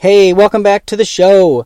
Hey, welcome back to the show.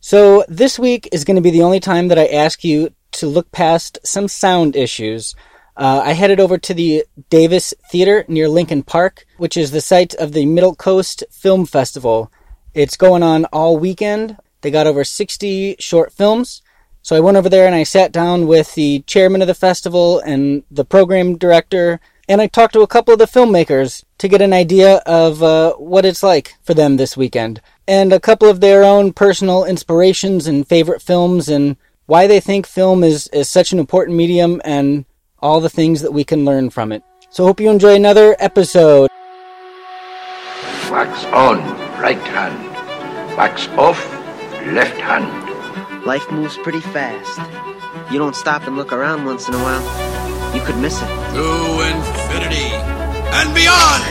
So, this week is going to be the only time that I ask you to look past some sound issues. Uh, I headed over to the Davis Theater near Lincoln Park, which is the site of the Middle Coast Film Festival. It's going on all weekend. They got over 60 short films. So I went over there and I sat down with the chairman of the festival and the program director, and I talked to a couple of the filmmakers to get an idea of uh, what it's like for them this weekend, and a couple of their own personal inspirations and favorite films, and why they think film is, is such an important medium, and all the things that we can learn from it. So hope you enjoy another episode. Wax on, right hand. Wax off, left hand. Life moves pretty fast. You don't stop and look around once in a while, you could miss it. To infinity and beyond!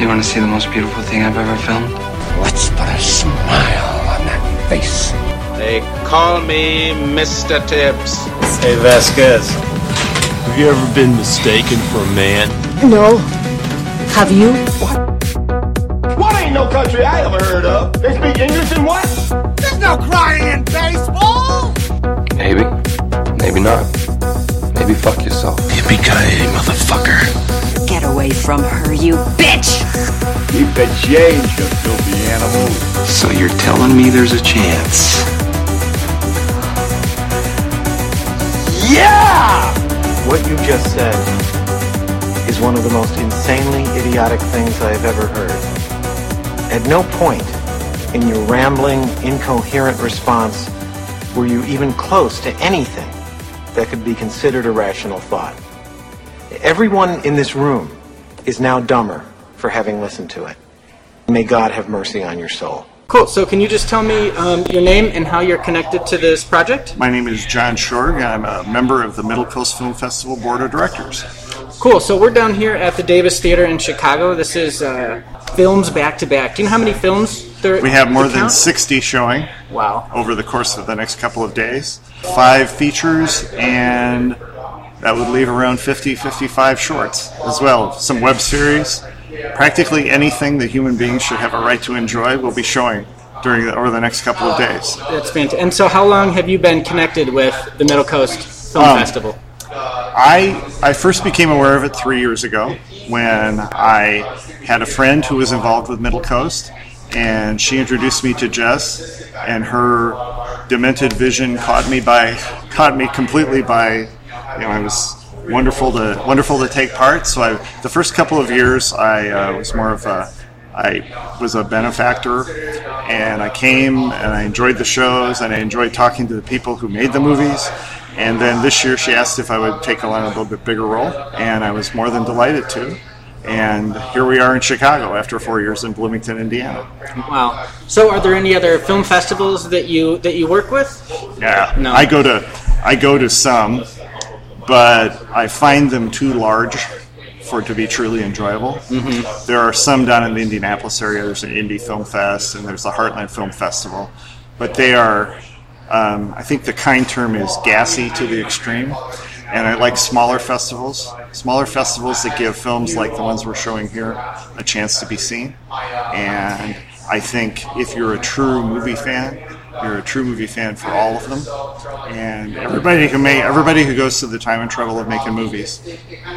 You want to see the most beautiful thing I've ever filmed? Let's put a smile on that face. They call me Mr. Tibbs. Hey, Vasquez. Have you ever been mistaken for a man? No. Have you? What? What ain't no country I ever heard of? They speak English and what? There's no crying in baseball! Maybe. Maybe not. Maybe fuck yourself. Yippee-ki-yay, motherfucker. Get away from her, you bitch! Keep the change, you filthy animal. So you're telling me there's a chance? Yeah! What you just said is one of the most insanely idiotic things I've ever heard. At no point in your rambling, incoherent response were you even close to anything that could be considered a rational thought. Everyone in this room is now dumber for having listened to it. May God have mercy on your soul. Cool. So, can you just tell me um, your name and how you're connected to this project? My name is John Schorg. I'm a member of the Middle Coast Film Festival Board of Directors. Cool. So, we're down here at the Davis Theater in Chicago. This is uh, films back to back. Do you know how many films there? We have more than count? 60 showing Wow. over the course of the next couple of days. Five features, and that would leave around 50, 55 shorts as well. Some web series. Practically anything that human beings should have a right to enjoy will be showing during the, over the next couple of days. That's fantastic. And so, how long have you been connected with the Middle Coast Film Um, Festival? I I first became aware of it three years ago when I had a friend who was involved with Middle Coast, and she introduced me to Jess, and her demented vision caught me by caught me completely by you know it was wonderful to wonderful to take part. So I the first couple of years I uh, was more of a I was a benefactor, and I came and I enjoyed the shows and I enjoyed talking to the people who made the movies. And then this year she asked if I would take on a little bit bigger role, and I was more than delighted to. And here we are in Chicago after four years in Bloomington, Indiana. Wow. So, are there any other film festivals that you that you work with? Yeah, No. I go to I go to some, but I find them too large for it to be truly enjoyable. Mm-hmm. There are some down in the Indianapolis area. There's an Indy Film Fest and there's the Heartland Film Festival, but they are. Um, I think the kind term is gassy to the extreme, and I like smaller festivals. Smaller festivals that give films like the ones we're showing here a chance to be seen. And I think if you're a true movie fan, you're a true movie fan for all of them. And everybody who may, everybody who goes to the time and trouble of making movies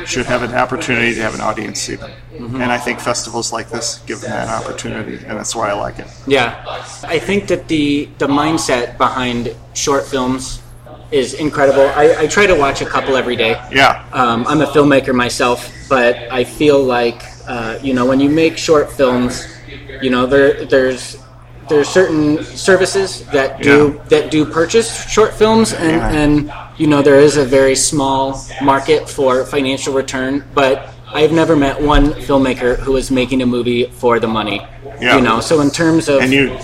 should have an opportunity to have an audience see them. And I think festivals like this give them that opportunity, and that's why I like it. Yeah, I think that the the mindset behind short films is incredible. I, I try to watch a couple every day. Yeah. Um, I'm a filmmaker myself, but I feel like uh, you know when you make short films, you know there there's there's certain services that do Yeah. that do purchase short films, and, Yeah. and you know there is a very small market for financial return, but. I've never met one filmmaker who is making a movie for the money. Yeah. You know, so in terms of And you,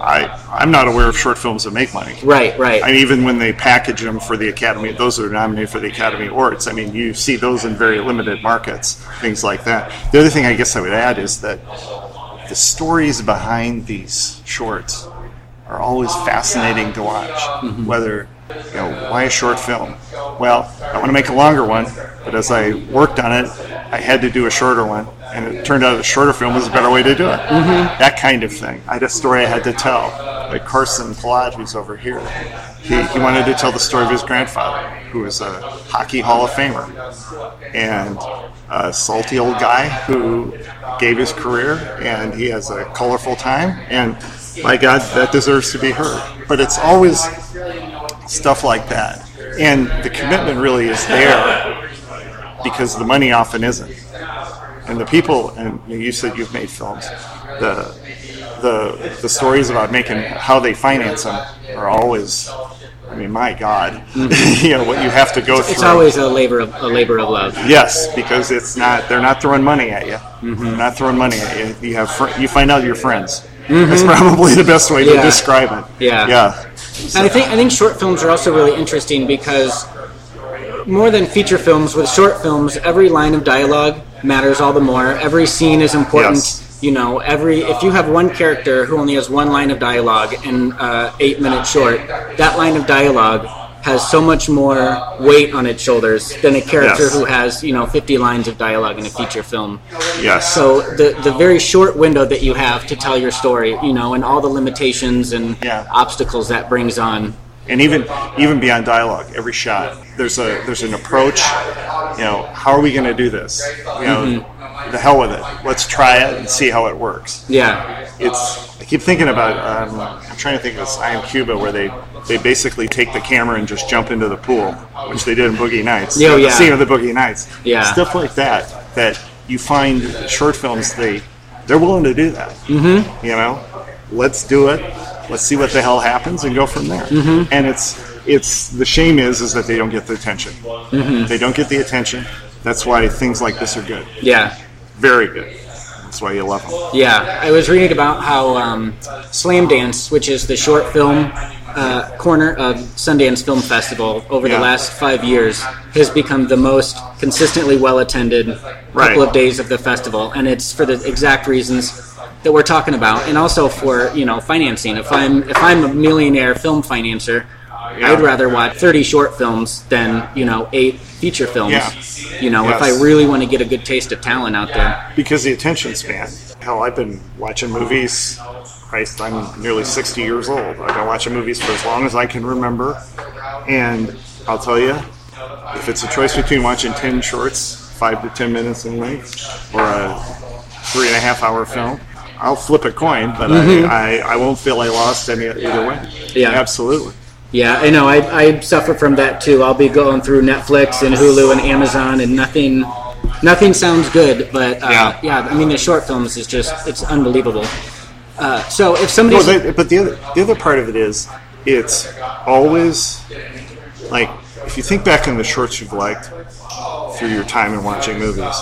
I, I'm not aware of short films that make money. right, right, I mean, even when they package them for the Academy, those that are nominated for the Academy Awards. I mean, you see those in very limited markets, things like that. The other thing I guess I would add is that the stories behind these shorts are always fascinating to watch. Whether, you know, why a short film? Well, I want to make a longer one, but as I worked on it, I had to do a shorter one. and it turned out a shorter film was a better way to do it. Mhm. That kind of thing. I had a story I had to tell. Like Karson who's over here, he, he wanted to tell the story of his grandfather, who was a hockey Hall of Famer, and a salty old guy who gave his career, and he has a colorful time, and my God, that deserves to be heard. But it's always stuff like that, and the commitment really is there because the money often isn't. And the people, and you said you've made films, the the the stories about making how they finance them are always. I mean, my God, you know what you have to go through. It's always a labor of a labor of love. Yes, because it's not. They're not throwing money at you. Mm-hmm. They're not throwing money at you. You have. Fr- you find out your friends. Mhm. That's probably the best way to describe it. Yeah. Yeah. And I think I think short films are also really interesting because more than feature films, with short films, every line of dialogue matters all the more. Every scene is important. Yes. You know, every if you have one character who only has one line of dialogue in uh, eight minutes short, that line of dialogue has so much more weight on its shoulders than a character Yes. who has you know 50 lines of dialogue in a feature film. Yes. So the the very short window that you have to tell your story, you know, and all the limitations and obstacles that brings on. and even even beyond dialogue, every shot there's a there's an approach. You know, how are we going to do this? You know, Mm-hmm. The hell with it. Let's try it and see how it works. Yeah. It's. I keep thinking about. Um, I'm trying to think of this. I am Cuba, where they they basically take the camera and just jump into the pool, which they did in Boogie Nights. Oh, The yeah. scene of the Boogie Nights. Yeah. Stuff like that. That you find short films. They they're willing to do that. Mm-hmm. You know, let's do it. Let's see what the hell happens and go from there. Mm-hmm. And it's it's the shame is is that they don't get the attention. Mm-hmm. They don't get the attention. That's why things like this are good. Yeah. Very good. That's why you love them. Yeah, I was reading about how um, Slamdance, which is the short film uh, corner of Sundance Film Festival, over Yeah. the last five years, has become the most consistently well attended Right. couple of days of the festival, and it's for the exact reasons that we're talking about, and also for you know financing. If I'm if I'm a millionaire film financer, Yeah. I'd rather watch 30 short films than you know eight feature films. Yeah. You know, if I really want to get a good taste of talent out there. Because the attention span. Hell, I've been watching movies. Christ, I'm nearly 60 years old. I've been watching movies for as long as I can remember. And I'll tell you, if it's a choice between watching 10 shorts, 5 to 10 minutes in length, or a three and a half hour film, I'll flip a coin, but Mhm. I, I, I won't feel I lost any either way. Yeah. Absolutely. Yeah, I know. I, I suffer from that too. I'll be going through Netflix and Hulu and Amazon, and nothing, nothing sounds good. But uh, yeah. I mean, the short films is just it's unbelievable. Uh, so if somebody, Well, they, but the other the other part of it is it's always like if you think back on the shorts you've liked through your time in watching movies.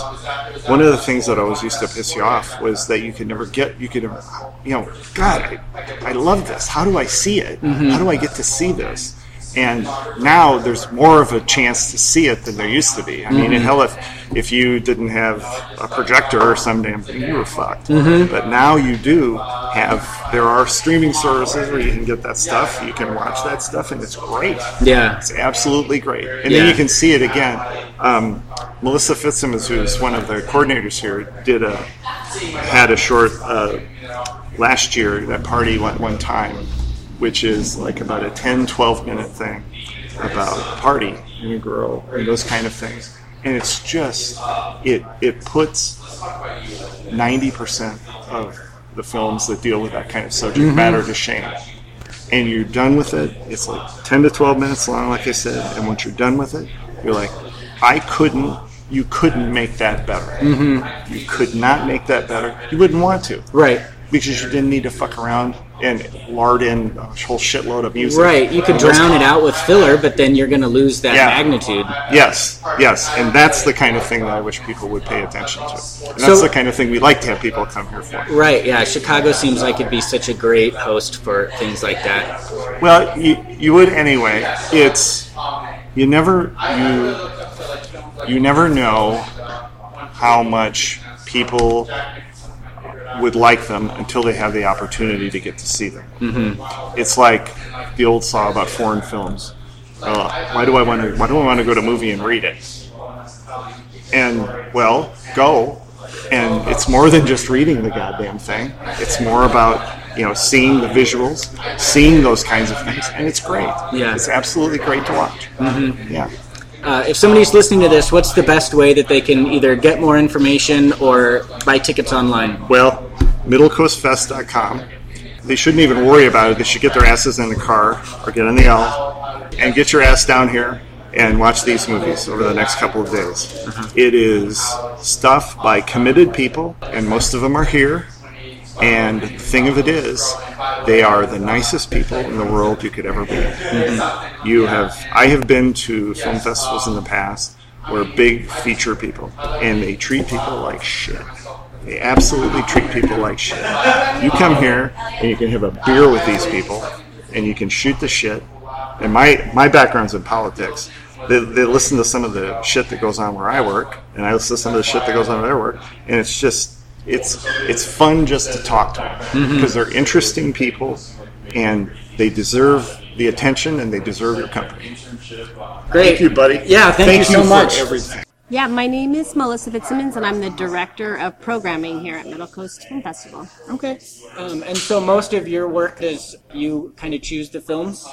One of the things that always used to piss you off was that you could never get you could never you know God I, I love this how do I see it Mhm. how do I get to see this and now there's more of a chance to see it than there used to be I mean Mhm. hell if if you didn't have a projector or some damn thing you were fucked Mhm. but now you do have there are streaming services where you can get that stuff you can watch that stuff and it's great Yeah. it's absolutely great and Yeah. then you can see it again um, melissa fitzsimmons who's one of the coordinators here did a had a short uh, last year that party went one time which is like about a 10 12 minute thing about a party and a girl and those kind of things and it's just it it puts 90% of the films that deal with that kind of subject Mhm. matter to shame. And you're done with it. It's like 10 to 12 minutes long, like I said. And once you're done with it, you're like, I couldn't, you couldn't make that better. Mhm. You could not make that better. You wouldn't want to. Right. Because you didn't need to fuck around and lard in a whole shitload of music. right, you could drown it out with filler, but then you're going to lose that Yeah. magnitude. Yes, yes, and that's the kind of thing that I wish people would pay attention to. And that's So- the kind of thing we like to have people come here for. Right. Yeah. Chicago seems like it'd be such a great host for things like that. Well, you you would anyway. It's you never you you never know how much people would like them until they have the opportunity to get to see them. Mm-hmm. It's like the old saw about foreign films. Uh, why do I want to? Why do I want to go to a movie and read it? And well, go, and it's more than just reading the goddamn thing. It's more about you know seeing the visuals, seeing those kinds of things, and it's great. Yeah. it's absolutely great to watch. Mhm. Yeah. Uh, if somebody's listening to this, what's the best way that they can either get more information or buy tickets online? Well, middlecoastfest.com. They shouldn't even worry about it. They should get their asses in the car or get in the L and get your ass down here and watch these movies over the next couple of days. It is stuff by committed people, and most of them are here. And the thing of it is, they are the nicest people in the world you could ever be. Mm-hmm. You have, I have been to film festivals in the past where big feature people, and they treat people like shit. They absolutely treat people like shit. You come here and you can have a beer with these people, and you can shoot the shit. And my my background's in politics. They, they listen to some of the shit that goes on where I work, and I listen to some of the shit that goes on where they work, and it's just it's it's fun just to talk to them Mhm. because they're interesting people, and they deserve the attention and they deserve your company. Great. Thank you, buddy. Yeah, thank you so for much. everything. Yeah, my name is Melissa Fitzsimmons, and I'm the director of programming here at Middle Coast Film Festival. Okay. Um, and so most of your work is you kind of choose the films?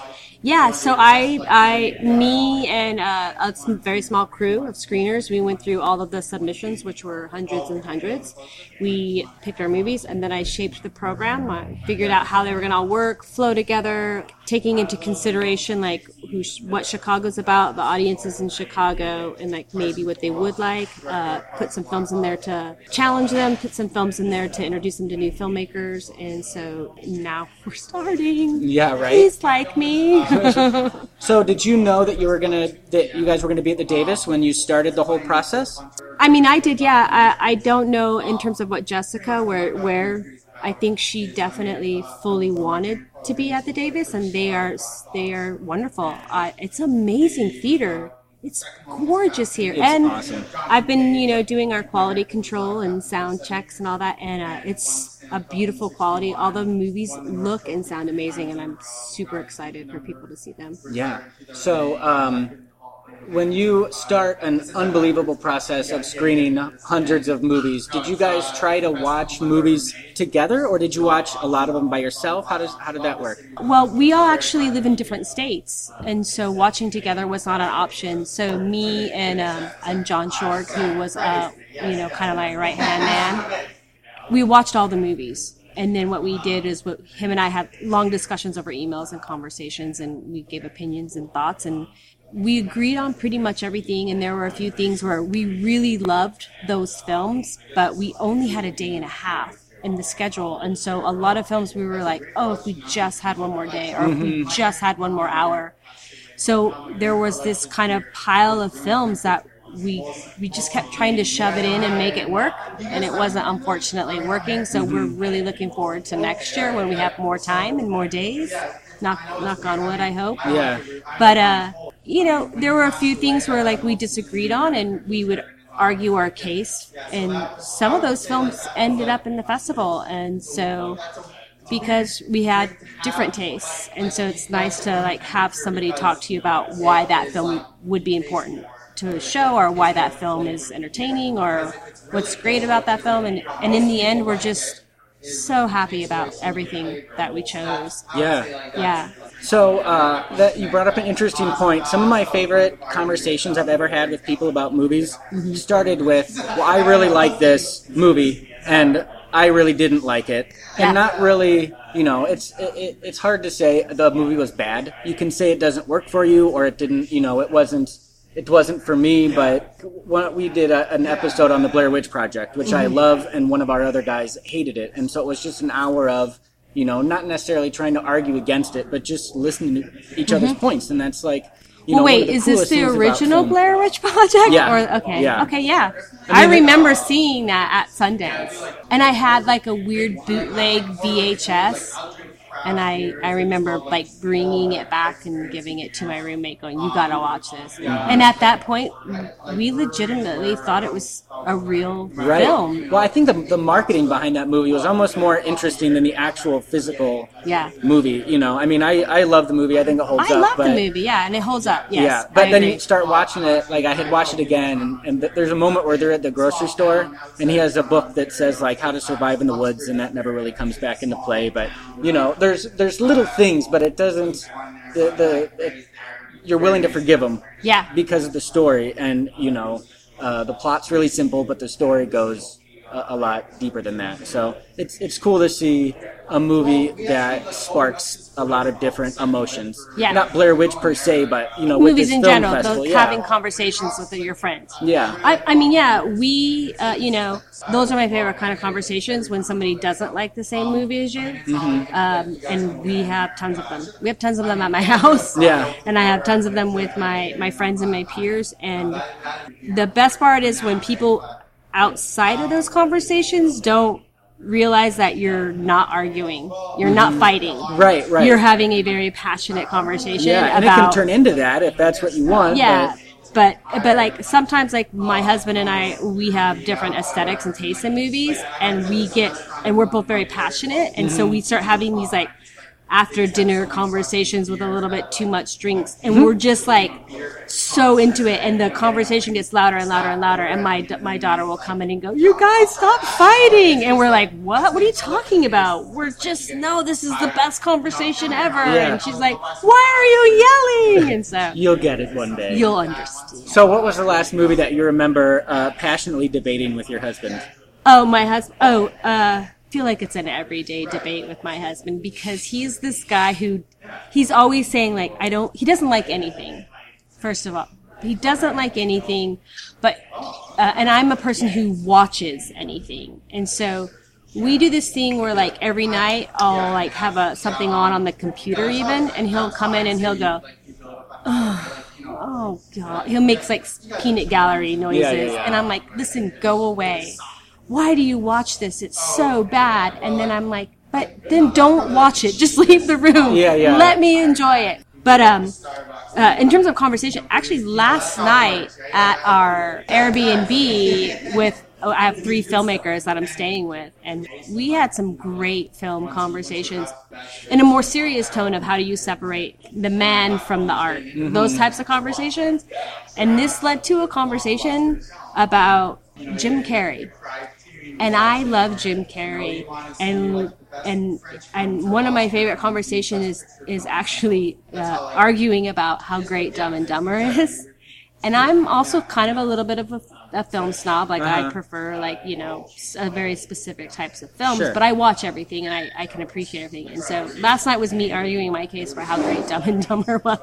Yeah, so I, I, me, and uh, a very small crew of screeners, we went through all of the submissions, which were hundreds and hundreds. We picked our movies, and then I shaped the program. I figured out how they were going to all work, flow together, taking into consideration like who, what Chicago's about, the audiences in Chicago, and like maybe what they would like. Uh, put some films in there to challenge them. Put some films in there to introduce them to new filmmakers, and so now we're starting. Yeah, right. Please like me. so did you know that you were gonna that you guys were gonna be at the Davis when you started the whole process? I mean, I did, yeah. I, I don't know in terms of what Jessica, where where I think she definitely fully wanted to be at the Davis, and they are they are wonderful. Uh, it's amazing theater. It's gorgeous here, It's and awesome. I've been you know doing our quality control and sound checks and all that, and uh, it's a beautiful quality. All the movies look and sound amazing, and I'm super excited for people to see them. Yeah. So um, when you start an unbelievable process of screening hundreds of movies, did you guys try to watch movies together, or did you watch a lot of them by yourself? How does how did that work? Well, we all actually live in different states, and so watching together was not an option. So me and um, and John Schorg, who was uh, you know kind of my right hand man, we watched all the movies. And then what we did is what him and I had long discussions over emails and conversations, and we gave opinions and thoughts, and we agreed on pretty much everything. And there were a few things where we really loved those films, but we only had a day and a half in the schedule. And so a lot of films we were like, oh, if we just had one more day or if we Mhm. just had one more hour. So there was this kind of pile of films that we we just kept trying to shove it in and make it work and it wasn't unfortunately working. So we're really looking forward to next year when we have more time and more days. Knock knock on wood i hope. Yeah. but uh you know there were a few things where like we disagreed on and we would argue our case and some of those films ended up in the festival. And so because we had different tastes and so it's nice to like have somebody talk to you about why that film would be important to show or why that film is entertaining or what's great about that film and and in the end we're just so happy about everything that we chose Yeah. yeah So uh, that you brought up an interesting point. Some of my favorite conversations I've ever had with people about movies started with, "Well, I really like this movie, and I really didn't like it," Yeah. and not really. You know, it's it, it- it's hard to say the movie was bad. You can say it doesn't work for you, or it didn't. You know, it wasn't. It wasn't for me, but we did a, an episode on the Blair Witch Project, which I Mhm. love, and one of our other guys hated it, and so it was just an hour of you know, not necessarily trying to argue against it, but just listening to each other's Mhm. points. And that's like, you well, know, wait, is this the original. Blair Witch Project? Yeah. Or, okay. Yeah. Okay, yeah. I I, mean, it- remember seeing that at Sundance. And I had like a weird bootleg VHS. And I, I remember like bringing it back and giving it to my roommate going, you gotta watch this. Yeah. And at that point, we legitimately thought it was a real Right. film. Well, I think the, the marketing behind that movie was almost more interesting than the actual physical Yeah. movie. You know, I mean, I, I love the movie. I think it holds I up. love but, the movie, yeah, and it holds up. Yes, yeah, but I then agree. you start watching it. Like I had watched it again, and, and th- there's a moment where they're at the grocery store, and he has a book that says like how to survive in the woods, and that never really comes back into play. But you know, there's there's little things, but it doesn't. The the it, you're willing to forgive them yeah, because of the story, and you know, uh, the plot's really simple, but the story goes a, a lot deeper than that. So it's it's cool to see a movie that sparks a lot of different emotions. Yeah. Not Blair Witch per se, but you know, with movies in general, festival, those, yeah. having conversations with your friends. Yeah. I, I mean, yeah, we, uh, you know, those are my favorite kind of conversations when somebody doesn't like the same movie as you. Mm-hmm. Um, and we have tons of them. We have tons of them at my house. Yeah. And I have tons of them with my, my friends and my peers. And the best part is when people outside of those conversations don't realize that you're not arguing, you're not fighting. Right, right. You're having a very passionate conversation yeah, and about it can turn into that if that's what you want. yeah but- but but like sometimes like my husband and i we have different aesthetics and tastes in movies and we get and we're both very passionate and so Mhm. we start having these like after dinner conversations with a little bit too much drinks and we're just like so into it and the conversation gets louder and louder and louder and my my daughter will come in and go you guys stop fighting and we're like what what are you talking about we're just no this is the best conversation ever Yeah. and she's like why are you yelling and so You'll get it one day. You'll understand. So, what was the last movie that you remember uh, passionately debating with your husband? Oh, my husband. Oh, uh, feel like it's an everyday debate with my husband because he's this guy who he's always saying like I don't. He doesn't like anything. First of all, he doesn't like anything, but uh, and I'm a person who watches anything, and so we do this thing where like every night I'll like have a something on on the computer even, and he'll come in and he'll go. Oh, oh god he'll make like peanut gallery noises Yeah, yeah, yeah. and i'm like listen go away why do you watch this it's so bad and then i'm like but then don't watch it just leave the room Yeah, yeah. let me enjoy it but um uh, in terms of conversation actually last night at our airbnb with oh, I have three filmmakers that I'm staying with, and we had some great film conversations in a more serious tone of how do you separate the man from the art, Mhm. those types of conversations. And this led to a conversation about Jim Carrey. And I love Jim Carrey, and and and one of my favorite conversations is is actually uh, arguing about how great Dumb and Dumber is. And I'm also kind of a little bit of a, a film snob. Like I Uh-huh. prefer like you know very specific types of films, Sure. but I watch everything and I, I can appreciate everything. And so last night was me arguing my case for how great Dumb and Dumber was,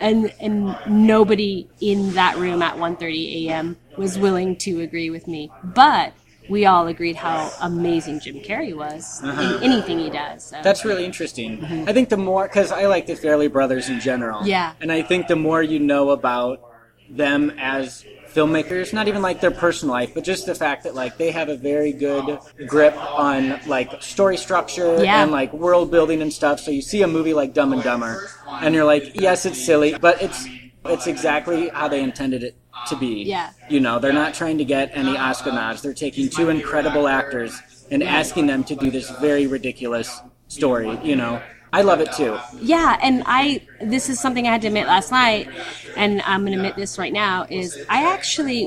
and and nobody in that room at 1:30 a.m. was willing to agree with me, but. We all agreed how amazing Jim Carrey was Uh-huh. in anything he does. So. That's really interesting. I think the more, because I like the Farrelly Brothers in general. Yeah. And I think the more you know about them as filmmakers, not even like their personal life, but just the fact that like they have a very good grip on like story structure Yeah. and like world building and stuff. So you see a movie like Dumb and Dumber, and you're like, yes, it's silly, but it's it's exactly how they intended it to be. Yeah. You know, they're not trying to get any Oscar nods. They're taking two incredible actors and asking them to do this very ridiculous story. You know, I love it too. Yeah, and I this is something I had to admit last night, and I'm gonna admit this right now is I actually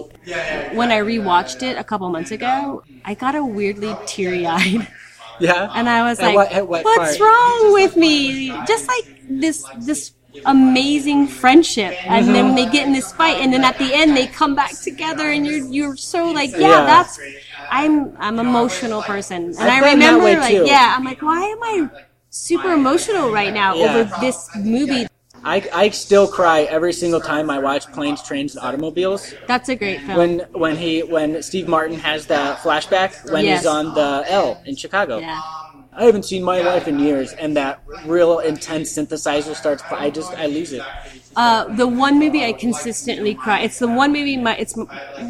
when I rewatched it a couple months ago, I got a weirdly teary eyed. Yeah. And I was At like, what- at what "What's part?" wrong with me?" Just like this this amazing friendship, and then when they get in this fight, and then at the end they come back together, and you're you're so like, yeah, Yeah. that's. I'm I'm emotional person, and I've I remember like, too. yeah, I'm like, why am I super emotional right now Yeah. over this movie? I, I still cry every single time I watch Planes, Trains, and Automobiles. That's a great film. When when he when Steve Martin has the flashback when Yes. he's on the L in Chicago. Yeah. I haven't seen my wife in years, and that real intense synthesizer starts. I just I lose it. Uh, the one movie I consistently cry. It's the one movie. My it's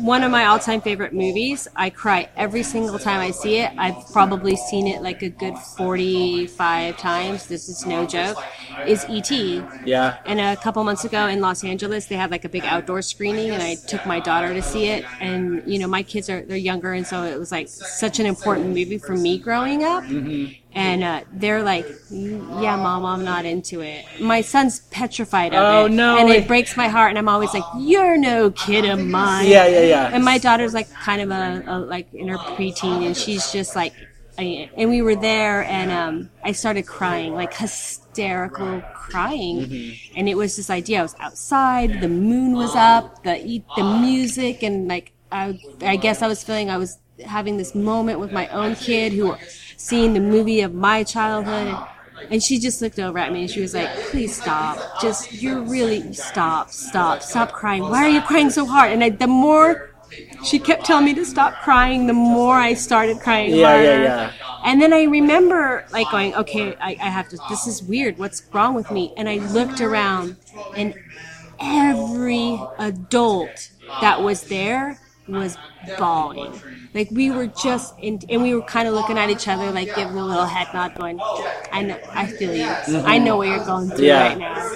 one of my all-time favorite movies. I cry every single time I see it. I've probably seen it like a good forty-five times. This is no joke. Is E.T. Yeah. And a couple months ago in Los Angeles, they had like a big outdoor screening, and I took my daughter to see it. And you know, my kids are they're younger, and so it was like such an important movie for me growing up. And uh, they're like, "Yeah, mom, I'm not into it." My son's petrified of Oh, it, no. and it breaks my heart. And I'm always like, "You're no kid of mine." Yeah, yeah, yeah. And my daughter's like kind of a, a like in her preteen, and she's just like, I, and we were there, and um, I started crying, like hysterical crying, Mm-hmm. and it was this idea. I was outside, the moon was up, the the music, and like I, I guess I was feeling I was having this moment with my own kid who seeing the movie of my childhood. And she just looked over at me and she was like, please stop. Just, you're really, stop, stop, stop crying. Why are you crying so hard? And I, the more she kept telling me to stop crying, the more I started crying Yeah, harder. yeah, yeah. And then I remember like going, okay, I, I have to, this is weird. What's wrong with me? And I looked around and every adult that was there was bawling. Like we were just in, and we were kind of looking at each other, like giving a little head nod, going, "I know, I feel you. Mm-hmm. I know what you're going through Yeah. right now."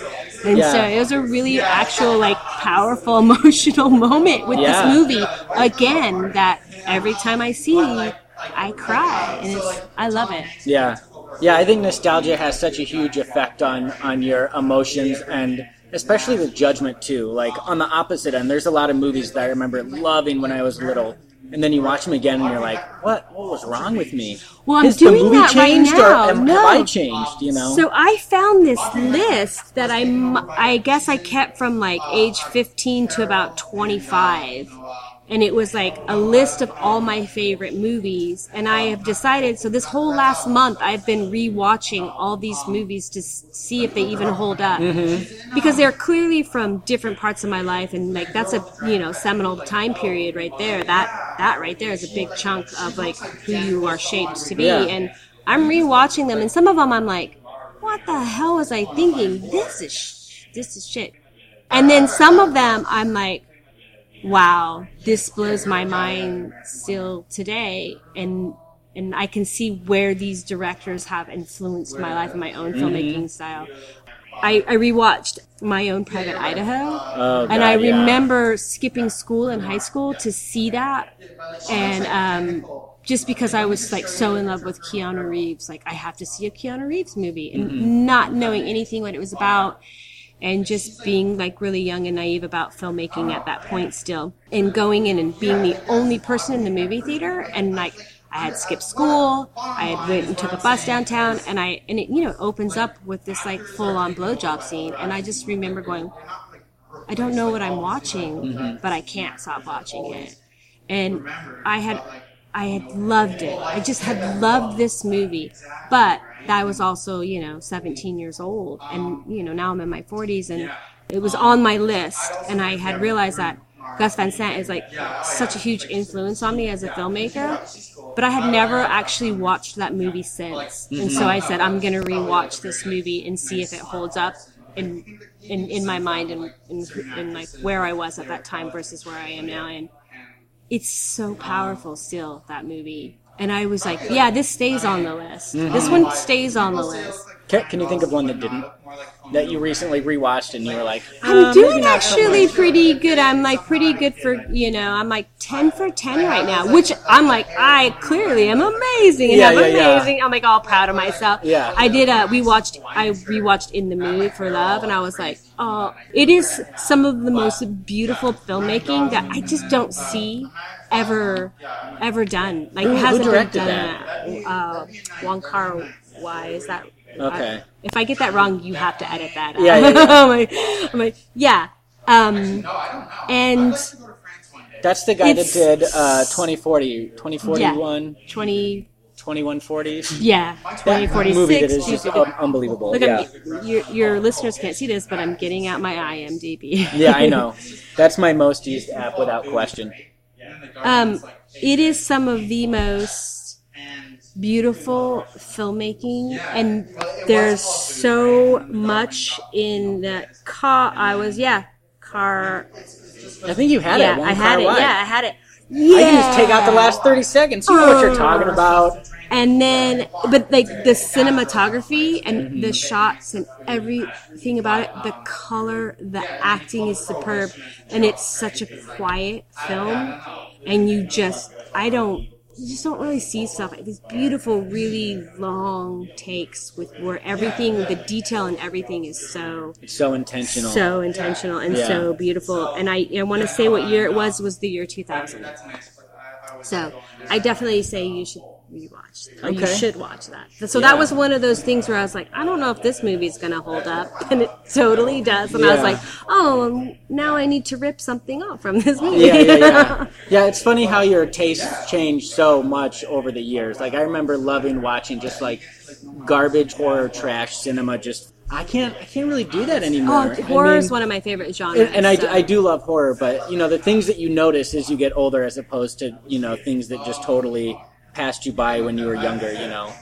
And Yeah. so it was a really actual, like, powerful, emotional moment with Yeah. this movie. Again, that every time I see, I cry, and it's I love it. Yeah, yeah. I think nostalgia has such a huge effect on on your emotions and especially with judgment too. Like on the opposite end, there's a lot of movies that I remember loving when I was little, and then you watch them again and you're like, "What? What was wrong with me?" Well, I'm Has the movie that right changed, now. Or am, no. have I changed? You know. So I found this list that I I guess I kept from like age 15 to about 25. And it was like a list of all my favorite movies. And I have decided, so this whole last month, I've been rewatching all these movies to see if they even hold up. Mm-hmm. Because they're clearly from different parts of my life. And like, that's a, you know, seminal time period right there. That, that right there is a big chunk of like who you are shaped to be. Yeah. And I'm rewatching them, and some of them I'm like, what the hell was I thinking? This is sh- this is shit. And then some of them I'm like, wow, this blows my mind still today, and and I can see where these directors have influenced my life and my own filmmaking style. I, I rewatched my own Private Idaho, Oh, and I God, yeah. remember skipping school in high school to see that, and um, just because I was like so in love with Keanu Reeves, like I have to see a Keanu Reeves movie, and Mm-hmm. not knowing anything what it was about, and just being like really young and naive about filmmaking at that point still, and going in and being the only person in the movie theater, and like. I had skipped school. I had went and took a bus downtown, and I and it you know opens up with this like full on blowjob scene, and I just remember going, I don't know what I'm watching, mm-hmm. but I can't stop watching it. And I had I had loved it. I just had loved this movie. But I was also, you know, 17 years old. And you know, now I'm in my 40s and it was on my list. And I had realized that Gus Van Sant is like such a huge influence on me as a filmmaker, but I had never actually watched that movie since. Mm-hmm. And so I said, I'm going to rewatch this movie and see if it holds up in in, in my mind and in, in like where I was at that time versus where I am now. And it's so powerful still that movie. And I was like, yeah, this stays on the list. This one stays on the list. Can, can you think of one that didn't? That you recently rewatched and you were like, I'm "Uh, doing actually pretty good. I'm like pretty good for you know. I'm like ten for ten right now, which I'm like I clearly am amazing and Yeah, I'm yeah, yeah. amazing. I'm like all proud of myself. Yeah. I did. Uh, we watched. I rewatched In the Mood for Love, and I was like, oh, it is some of the most beautiful filmmaking that I just don't see ever ever done. Like Who- who hasn't directed been done. Uh, Wong Kar Wai is that? Okay. if I get that wrong, you have to edit that. Out. Yeah, yeah, yeah. I'm, like, I'm like, yeah. Um, and That's the guy that did uh, 2040, 2041, yeah, twenty. 2140. Yeah, twenty forty movie that six. is just un- unbelievable. Look yeah. Your, your listeners can't see this, but I'm getting out my IMDb. yeah, I know. That's my most used app without question. Um, it is some of the most beautiful filmmaking, and there's so much in the car. I was yeah car. I think you had yeah, it. One I had it. wide. Yeah, I had it. Yeah. I can just take out the last thirty seconds. You know what you're talking about. And then, but like the cinematography and the shots and everything about it, the color, the acting is superb, and it's such a quiet film. And you just, I don't, you just don't really see stuff these beautiful, really long takes with where everything, the detail and everything is so It's so intentional. so intentional and Yeah. so beautiful. And I, I want to say what year it was was the year 2000. So I definitely say you should rewatch. Oh, or you should watch that. So Yeah. that was one of those things where I was like, I don't know if this movie's gonna hold up, and it totally does. And I was like, oh, now I need to rip something off from this movie. yeah, yeah, yeah. Yeah, it's funny how your tastes change so much over the years. Like I remember loving watching just like garbage horror trash cinema. Just I can't, I can't really do that oh, anymore. oh, horror I is one of my favorite genres. and, and I, so- I do love horror, but you know the things that you notice as you get older, as opposed to you know things that just totally passed you by when you were younger. You know,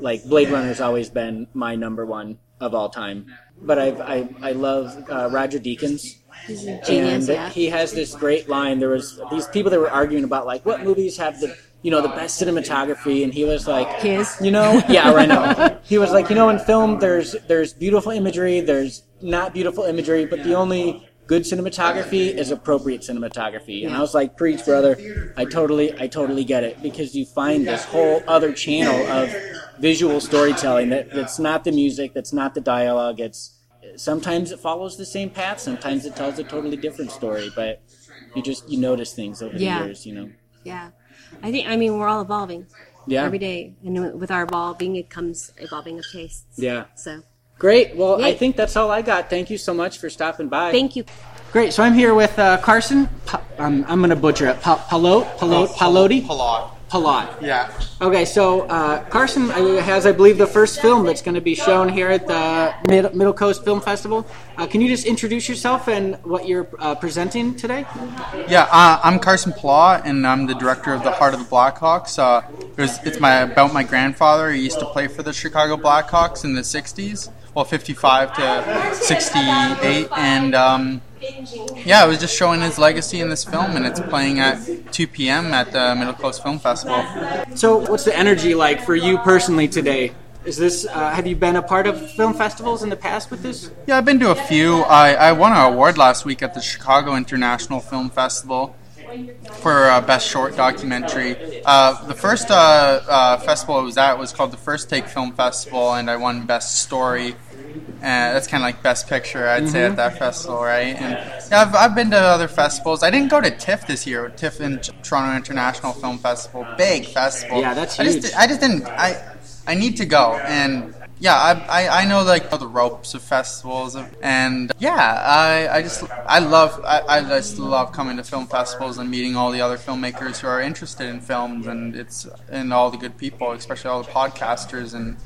like Blade Runner's always been my number one of all time. But I've, I I love uh, Roger Deakins. He's a genius, and yeah. he has this great line. There was these people that were arguing about like what movies have the you know the best cinematography, and he was like, His. you know, yeah, right now. He was like, you know, in film, there's there's beautiful imagery, there's not beautiful imagery, but the only good cinematography is appropriate cinematography. And I was like, preach, brother. I totally, I totally get it because you find this whole other channel of visual storytelling that, that's not the music, that's not the dialogue. It's sometimes it follows the same path, sometimes it tells a totally different story, but you just you notice things over Yeah. the years, you know. Yeah. I think, I mean, we're all evolving. Yeah. Every day. And with our evolving, it comes evolving of tastes. Yeah. So, Great. Well, I think that's all I got. Thank you so much for stopping by. thank you. Great. So I'm here with uh, Karson. Pa- um, I'm going to butcher it. Pa- Palot? Palot? Paloti? Palot. Palot. Yeah. Okay, so uh, Karson uh, has, I believe, the first film that's going to be shown here at the Mid- Middle Coast Film Festival. Uh, can you just introduce yourself and what you're uh, presenting today? Yeah, uh, I'm Karson Pilote, and I'm the director of the Heart of the Blackhawks. Uh, it was, it's my about my grandfather. He used to play for the Chicago Blackhawks in the '60s, well, '55 to '68, and um, yeah, I was just showing his legacy in this film, and it's playing at 2 p.m. at the Middle Coast Film Festival. So, what's the energy like for you personally today? Is this? Uh, have you been a part of film festivals in the past with this? Yeah, I've been to a few. I, I won an award last week at the Chicago International Film Festival for uh, Best Short Documentary. Uh, the first uh, uh, festival I was at was called the First Take Film Festival, and I won Best Story. Uh, that's kind of like Best Picture, I'd say, Mhm. at that festival, right? And yeah, I've, I've been to other festivals. I didn't go to TIFF this year. TIFF in Toronto International Film Festival, big festival. Yeah, that's I huge. just, I just didn't. I I need to go, and yeah, I, I, I know like the ropes of festivals, and yeah, I, I just I love I, I just love coming to film festivals and meeting all the other filmmakers who are interested in films, and it's and all the good people, especially all the podcasters, and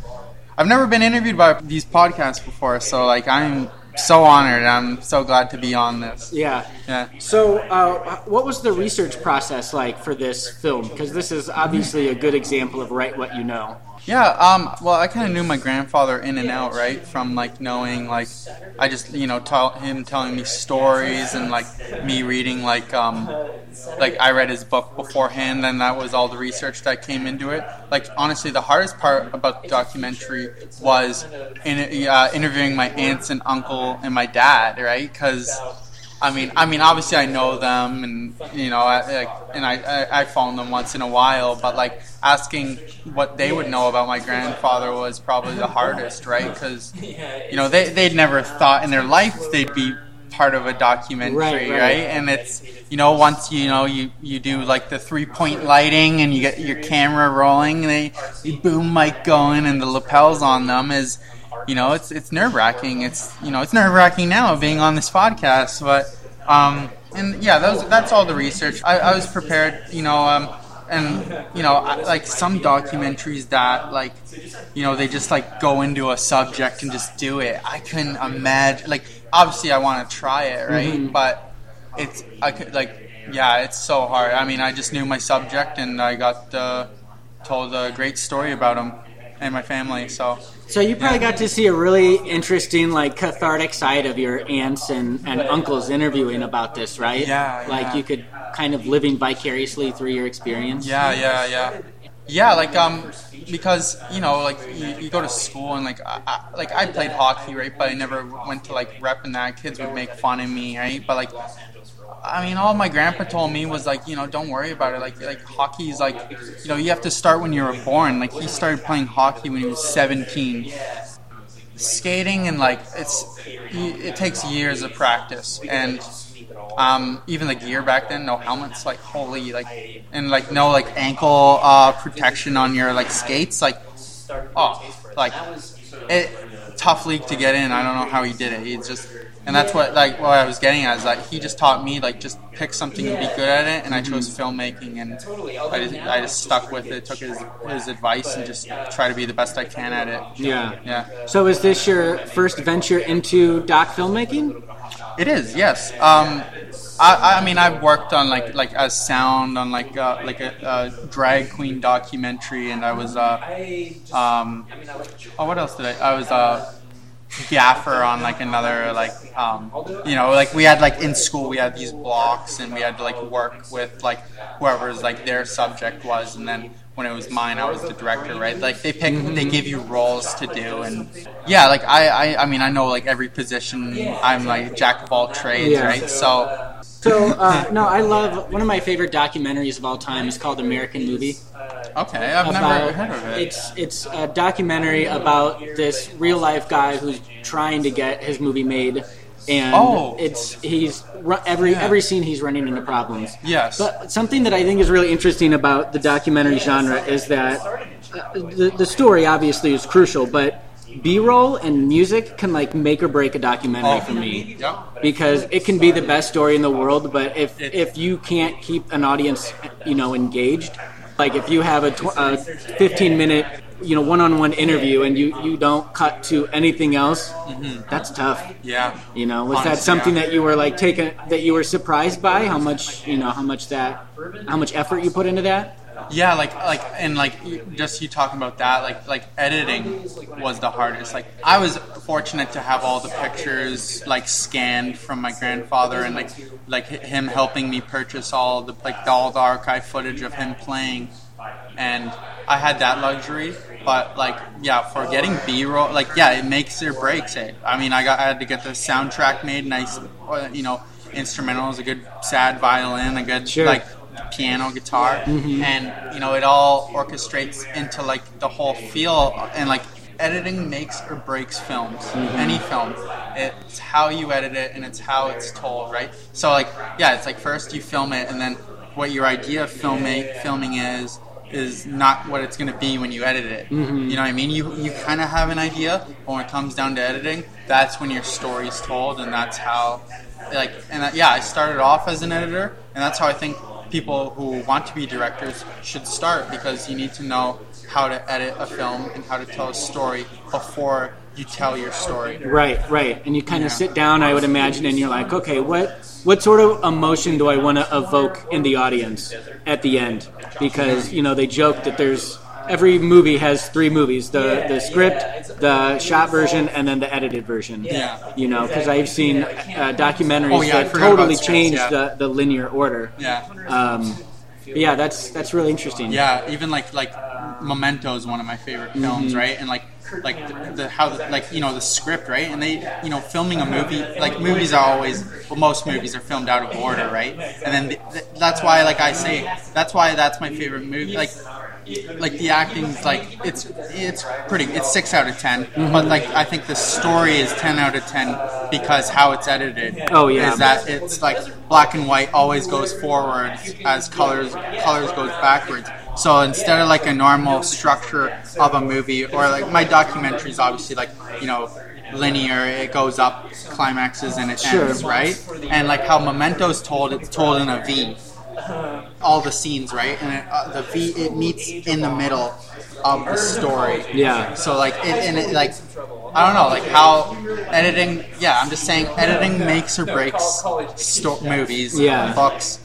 I've never been interviewed by these podcasts before, so like I'm so honored. I'm so glad to be on this. Yeah. Yeah. So, uh, what was the research process like for this film? Because this is obviously a good example of write what you know. Yeah, um, well, I kind of knew my grandfather in and out, right? From like knowing, like, I just, you know, tell him telling me stories and like me reading, like, um, like I read his book beforehand, and that was all the research that came into it. Like, honestly, the hardest part about the documentary was in, uh, interviewing my aunts and uncle and my dad, right? Because I mean, I mean, obviously I know them, and you know, I, like, and I, I I phone them once in a while, but like asking what they would know about my grandfather was probably the hardest, right? Because you know they they'd never thought in their life they'd be part of a documentary, Right, right? right. And it's you know once you know you you do like the three point lighting and you get your camera rolling, and they the boom mic going and the lapels on them is you know, it's it's nerve wracking. It's you know, it's nerve wracking now being on this podcast, but um, and yeah, those that's all the research. I, I was prepared, you know, um, and you know, I, like some documentaries that like, you know, they just like go into a subject and just do it. I couldn't imagine. Like, obviously, I want to try it, right? Mhm. But it's I could like, yeah, it's so hard. I mean, I just knew my subject, and I got uh, told a great story about him and my family. So So you probably got to see a really interesting, like cathartic side of your aunts and, and uncles interviewing about this, right? Yeah, Like yeah. you could kind of living vicariously through your experience. Yeah, yeah, yeah. Yeah, like um, because you know, like you, you go to school and like I, I, like I played hockey, right? But I never went to like rep and that. Kids would make fun of me, right? But like, I mean, all my grandpa told me was like, you know, don't worry about it. Like, like hockey is like, you know, you have to start when you were born. Like he started playing hockey when he was 17. Skating and like it's it takes years of practice and um, even the gear back then, no helmets, like holy, like and like no like ankle uh, protection on your like skates, like oh, like it tough league to get in. I don't know how he did it. He just and that's what like what I was getting at is that he just taught me like just pick something and be good at it, and I chose filmmaking and I just, I just stuck with it, took his his advice, and just try to be the best I can at it. Yeah. yeah. So is this your first venture into doc filmmaking? It is, yes. Um, I, I mean, I've worked on like like as sound on like uh, like a, a drag queen documentary, and I was uh, um, oh, what else did I? I was uh, gaffer on like another like um, you know like we had like in school we had these blocks, and we had to like work with like whoever's like their subject was, and then when it was mine, I was the director, right? Like they pick, they give you roles to do, and yeah, like I, I, I mean, I know like every position. I'm like jack of all trades, Yeah. right? So So uh, no, I love one of my favorite documentaries of all time is called American Movie. okay, I've never heard of it. It's it's a documentary about this real life guy who's trying to get his movie made, and Oh. it's he's every Yeah. every scene he's running into problems. Yes. But something that I think is really interesting about the documentary genre is that uh, the the story obviously is crucial, but B-roll and music can like make or break a documentary oh. for me because it can be the best story in the world, but if if you can't keep an audience, you know, engaged, like if you have a, tw- a 15 minute, you know, one-on-one interview and you you don't cut to anything else, mm-hmm. that's tough. Yeah. You know, was that something yeah. that you were like taken that you were surprised by how much you know how much that how much effort you put into that? Yeah, like like and like just you talking about that, like like editing was the hardest. Like I was fortunate to have all the pictures like scanned from my grandfather and like like him helping me purchase all the like all the archive footage of him playing, and I had that luxury. But like yeah, for getting B roll, like yeah, it makes or breaks it. I mean, I got I had to get the soundtrack made, nice, uh, you know, instrumentals, a good sad violin, a good Sure. like piano, guitar, and you know it all orchestrates into like the whole feel and like editing makes or breaks films. Any film, it's how you edit it and it's how it's told, right? So like yeah, it's like first you film it and then what your idea of filming filming is is not what it's going to be when you edit it. Mm-hmm. You know what I mean? You you kind of have an idea, but when it comes down to editing, that's when your story's told, and that's how, like, and that, yeah, I started off as an editor, and that's how I think people who want to be directors should start because you need to know how to edit a film and how to tell a story before you tell your story. Right, right. And you kind of Yeah. sit down, I would imagine, and you're like, okay, what what sort of emotion do I want to evoke in the audience at the end? Because you know they joke that there's every movie has three movies: the the script, the shot version, and then the edited version. Yeah. You know, because I've seen uh, documentaries Oh, yeah, that totally change yeah. the, the linear order. Yeah. Um, yeah, that's that's really interesting. Yeah, even like like Memento is one of my favorite films, Mhm. right? And like like the, the how the, like you know the script, right? And they you know filming a movie like movies are always well most movies are filmed out of order, right? And then the, the, that's why like I say that's why that's my favorite movie. Like like the acting's like it's it's pretty it's six out of 10 mm-hmm. but like I think the story is ten out of ten because how it's edited. Oh, yeah. is that it's like black and white always goes forward as colors colors goes backwards. So instead of like a normal structure of a movie or like my documentary is obviously like you know linear it goes up climaxes and it Sure. ends right and like how memento's told it's told in a v all the scenes right and it, uh, the v it meets in the middle of the story Yeah. so like it, and it like I don't know like how editing yeah I'm just saying editing makes or breaks sto- movies Yeah. books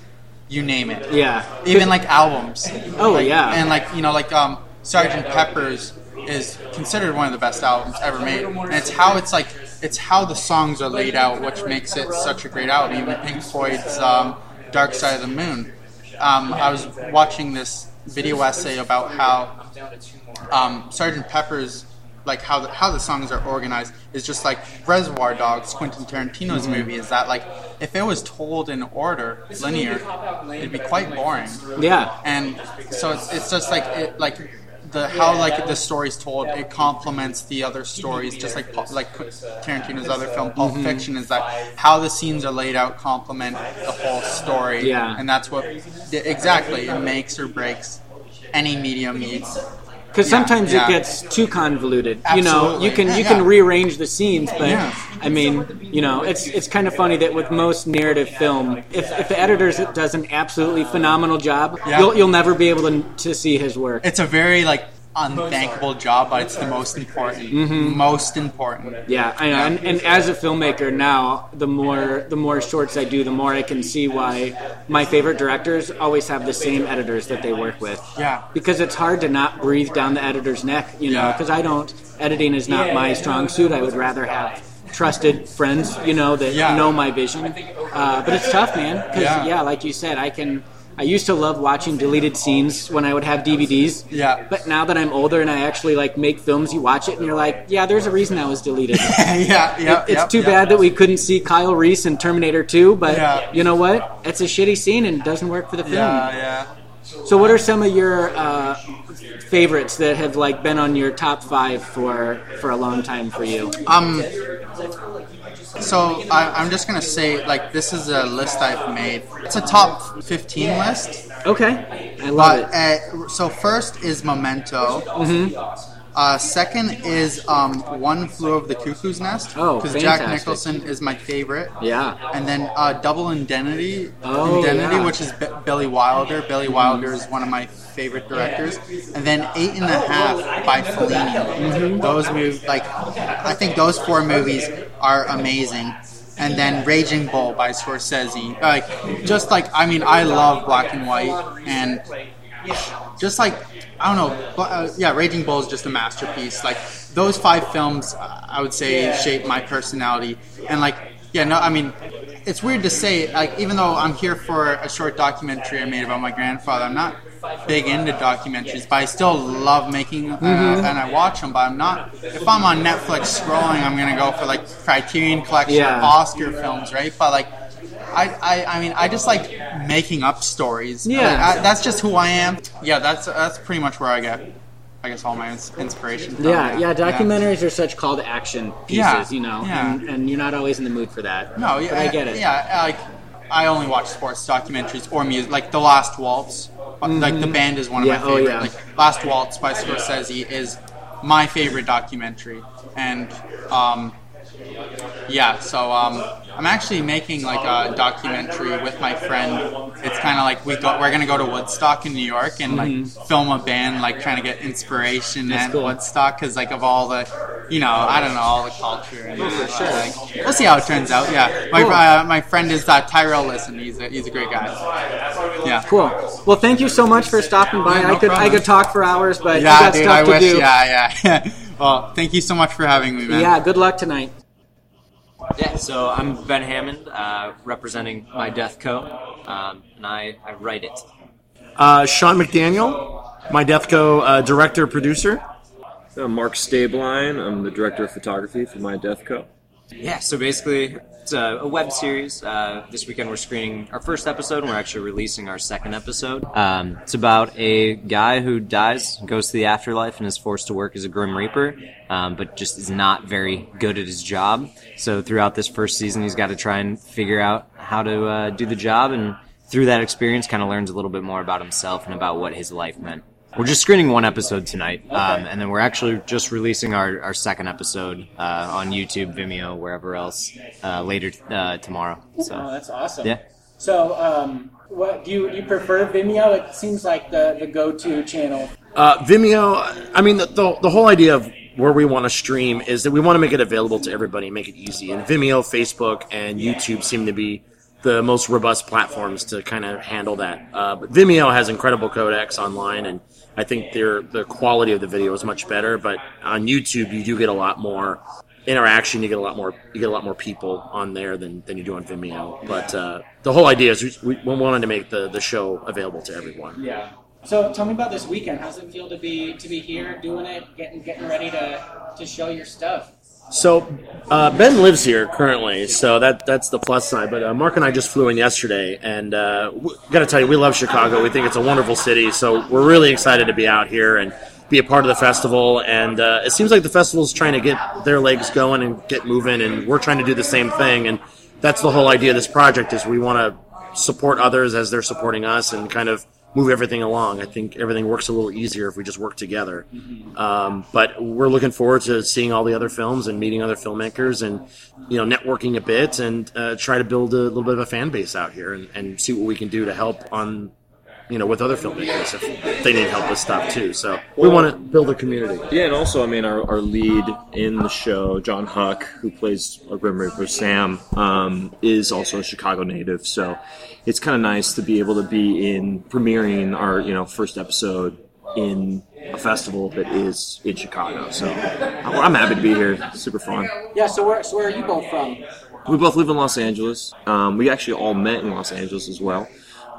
you name it Yeah. even like albums Oh, Like, yeah. and like you know like um Sergeant Pepper's is considered one of the best albums ever made, and it's how it's like it's how the songs are laid out, which makes it such a great album. Even Pink Floyd's um, "Dark Side of the Moon." Um, I was watching this video essay about how um, Sergeant Pepper's like how the, how the songs are organized is just like Reservoir Dogs, Quentin Tarantino's Mhm. movie. Is that like if it was told in order, linear, it'd be quite boring. Yeah. and so it's, it's just like it like the how like the story's told it complements the other stories just like Pul- like Tarantino's other film Pulp Mhm. Fiction is that how the scenes are laid out complement the whole story Yeah. and that's what exactly it makes or breaks any medium needs Because Yeah, sometimes yeah. it gets too convoluted. You know, you can you Yeah. can rearrange the scenes, but. I mean, you know, it's it's kind of funny that with most narrative film, if, if the editor does an absolutely phenomenal job, you'll you'll never be able to to see his work. it's a very like unthankable job but it's the most important Mhm. most important Yeah, I know. And, and as a filmmaker now, the more the more shorts I do, the more I can see why my favorite directors always have the same editors that they work with. Yeah. Because it's hard to not breathe down the editor's neck, you know. Yeah. Because I don't editing is not my strong suit. I would rather have trusted friends, you know, that Yeah. know my vision. Uh, but it's tough, man. Because Yeah. yeah, like you said, I can. I used to love watching deleted scenes when I would have DVDs. Yeah. But now that I'm older and I actually like make films, you watch it and you're like, yeah, there's a reason that was deleted. yeah yeah It- it's yeah, too yeah. bad that we couldn't see Kyle Reese in Terminator 2, but Yeah. you know what? It's a shitty scene and it doesn't work for the film. yeah yeah So, what are some of your uh, favorites that have like been on your top five for for a long time for you? Um. So I, I'm just gonna say, like, this is a list I've made. It's a top 15 list. Okay, I love But uh, so first is Memento. Mm-hmm. Uh, second is um, One Flew Over the Cuckoo's Nest. Oh, because Jack fantastic. Nicholson is my favorite. Yeah. And then uh, Double Indemnity, Oh, Indemnity, yeah. which is B- Billy Wilder. Billy Wilder is one of my favorite directors. And then Eight and a Half by Fellini. Mm-hmm. Those movies, like, I think those four movies are amazing. And then Raging Bull by Scorsese. Like, just like, I mean, I love black and white. And just like I don't know, but, uh, yeah, Raging Bull is just a masterpiece. Like those five films, uh, I would say shape my personality. And like, yeah, no, I mean, it's weird to say. Like, even though I'm here for a short documentary I made about my grandfather, I'm not big into documentaries, but I still love making uh, Mhm. and I watch them. But I'm not. If I'm on Netflix scrolling, I'm gonna go for like Criterion Collection, Yeah. Oscar films, right? But like. I, I, I mean, I just like making up stories. Yeah. Like, I, that's just who I am. Yeah, that's that's pretty much where I get, I guess, all my inspiration. From. Yeah, yeah, documentaries are such call to action pieces, Yeah, you know, yeah. and, and you're not always in the mood for that. No, yeah, but I get it. Yeah, like I only watch sports documentaries or music, like The Last Waltz. Like the Mhm. band is one of Yeah, my oh, favorite. yeah. Like Last Waltz by Scorsese is my favorite documentary, and um, yeah, so um, I'm actually making like a documentary with my friend. It's kind of like we go, we're gonna go to Woodstock in New York and like Mhm. film a band, like trying to get inspiration That's at cool. Woodstock because like of all the, you know, I don't know all the culture. And, for sure. like, we'll see how it turns out. Yeah, my Cool. uh, my friend is uh, Tyrell Listen. He's a he's a great guy. Yeah. Cool. Well, thank you so much for stopping by. Yeah, no I could I could talk for hours, but yeah, you got dude. stuff I to wish. do. Yeah, yeah. well, thank you so much for having me, man. Yeah, good luck tonight. Yeah, so I'm Ben Hammond, uh, representing My Death Co. Um, and I, I write it. Uh, Shawn McDaniel, my Deathco uh, director producer. Uh, Mark Stabeline. I'm the director of photography for my Death Co. Yeah, so basically, it's a, a web series. Uh, this weekend we're screening our first episode, and we're actually releasing our second episode. Um, it's about a guy who dies, goes to the afterlife, and is forced to work as a Grim Reaper, um, but just is not very good at his job. So throughout this first season, he's got to try and figure out how to uh, do the job, and through that experience, kind of learns a little bit more about himself and about what his life meant. We're just screening one episode tonight, um, and then we're actually just releasing our, our second episode uh, on YouTube, Vimeo, wherever else uh, later uh, tomorrow. So Oh, that's awesome. Yeah. So, um, what do you do you prefer Vimeo? It seems like the, the go to channel. Uh, Vimeo, I mean, the, the, the whole idea of where we want to stream is that we want to make it available to everybody, make it easy. And Vimeo, Facebook, and YouTube seem to be the most robust platforms to kind of handle that. Uh, but Vimeo has incredible codecs online, and I think their the quality of the video is much better. But on YouTube, you do get a lot more interaction. You get a lot more you get a lot more people on there than, than you do on Vimeo. But uh, the whole idea is we, we wanted to make the, the show available to everyone. Yeah. So tell me about this weekend. How's it feel to be to be here, doing it, getting getting ready to to show your stuff? So uh, Ben lives here currently, so that that's the plus side. But uh, Mark and I just flew in yesterday, and uh, got to tell you, we love Chicago. We think it's a wonderful city, so we're really excited to be out here and be a part of the festival. And uh, it seems like the festival's trying to get their legs going and get moving, and we're trying to do the same thing. And that's the whole idea of this project: is we want to support others as they're supporting us, and kind of move everything along. I think everything works a little easier if we just work together. Um, but we're looking forward to seeing all the other films and meeting other filmmakers and you know networking a bit and uh, try to build a little bit of a fan base out here and, and see what we can do to help on you know with other filmmakers if they need help with stuff too. So we want to build a community. Yeah, and also, I mean, our, our lead in the show, John Huck, who plays a Grim Reaper Sam, um, is also a Chicago native. So it's kind of nice to be able to be in premiering our you know first episode in a festival that is in Chicago. So I'm happy to be here. It's super fun. Yeah. So where so where are you both from? We both live in Los Angeles. Um, we actually all met in Los Angeles as well,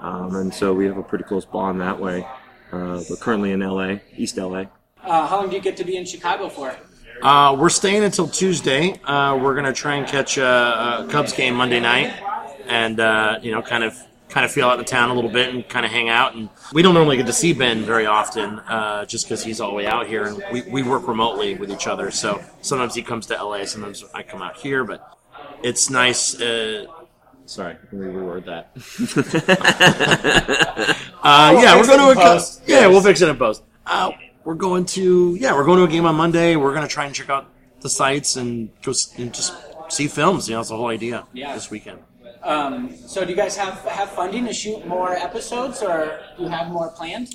um, and so we have a pretty close bond that way. Uh, we're currently in LA, East LA. Uh, how long do you get to be in Chicago for? Uh, we're staying until Tuesday. Uh, we're gonna try and catch a, a Cubs game Monday night, and uh, you know, kind of kind of feel out the town a little bit and kind of hang out. And we don't normally get to see Ben very often, uh, just because he's all the way out here, and we, we work remotely with each other. So sometimes he comes to LA, sometimes I come out here, but it's nice. Uh, sorry, let me reword that. uh, yeah, we're going to a post. yeah, we'll fix it in post. Uh, we're going to yeah, we're going to a game on Monday. We're going to try and check out the sites and go s- and just see films. You know, it's the whole idea Yeah. this weekend. Um, so do you guys have have funding to shoot more episodes, or do you have more planned?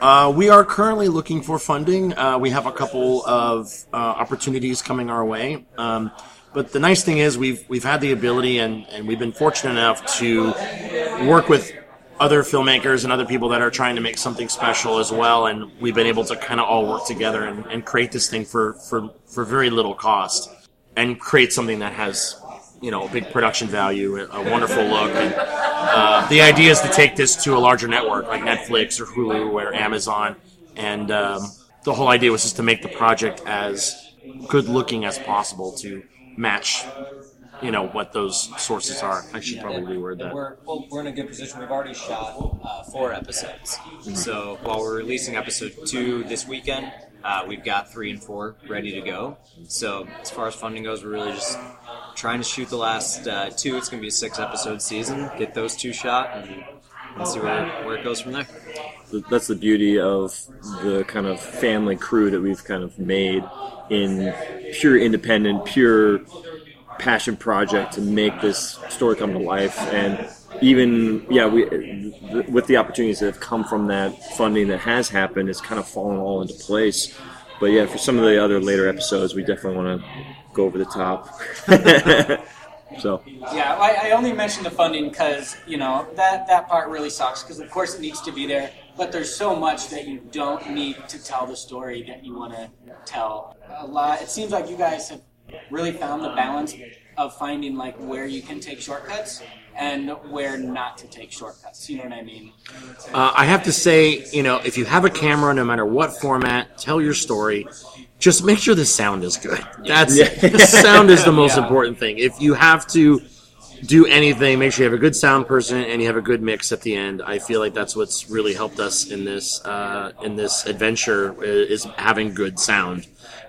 Uh, we are currently looking for funding. Uh, we have a couple of uh, opportunities coming our way. Um, but the nice thing is we've we've had the ability and, and we've been fortunate enough to work with other filmmakers and other people that are trying to make something special as well. And we've been able to kind of all work together and, and create this thing for, for, for very little cost and create something that has you know a big production value, a wonderful look. And uh, the idea is to take this to a larger network like Netflix or Hulu or Amazon. And um, the whole idea was just to make the project as good looking as possible to match, you know, what those sources are. I should probably reword that. We're, well, we're in a good position. We've already shot uh, four episodes. So while we're releasing episode two this weekend, uh, we've got three and four ready to go. So as far as funding goes, we're really just trying to shoot the last uh, two. It's going to be a six episode season. Get those two shot and, and see where, where it goes from there. That's the beauty of the kind of family crew that we've kind of made in pure independent, pure passion project to make this story come to life. And even, yeah, we th- with the opportunities that have come from that funding that has happened, it's kind of fallen all into place. But yeah, for some of the other later episodes, we definitely want to go over the top. so. Yeah, I, I only mentioned the funding because you know that that part really sucks because of course it needs to be there, but there's so much that you don't need to tell the story that you want to tell. A lot. It seems like you guys have really found the balance of finding like where you can take shortcuts and where not to take shortcuts. You know what I mean? Uh, I have to say, you know, if you have a camera, no matter what format, tell your story. Just make sure the sound is good. That's Yeah. the sound is the most Yeah. important thing. If you have to do anything, make sure you have a good sound person and you have a good mix at the end. I feel like that's what's really helped us in this uh, in this adventure uh, is having good sound.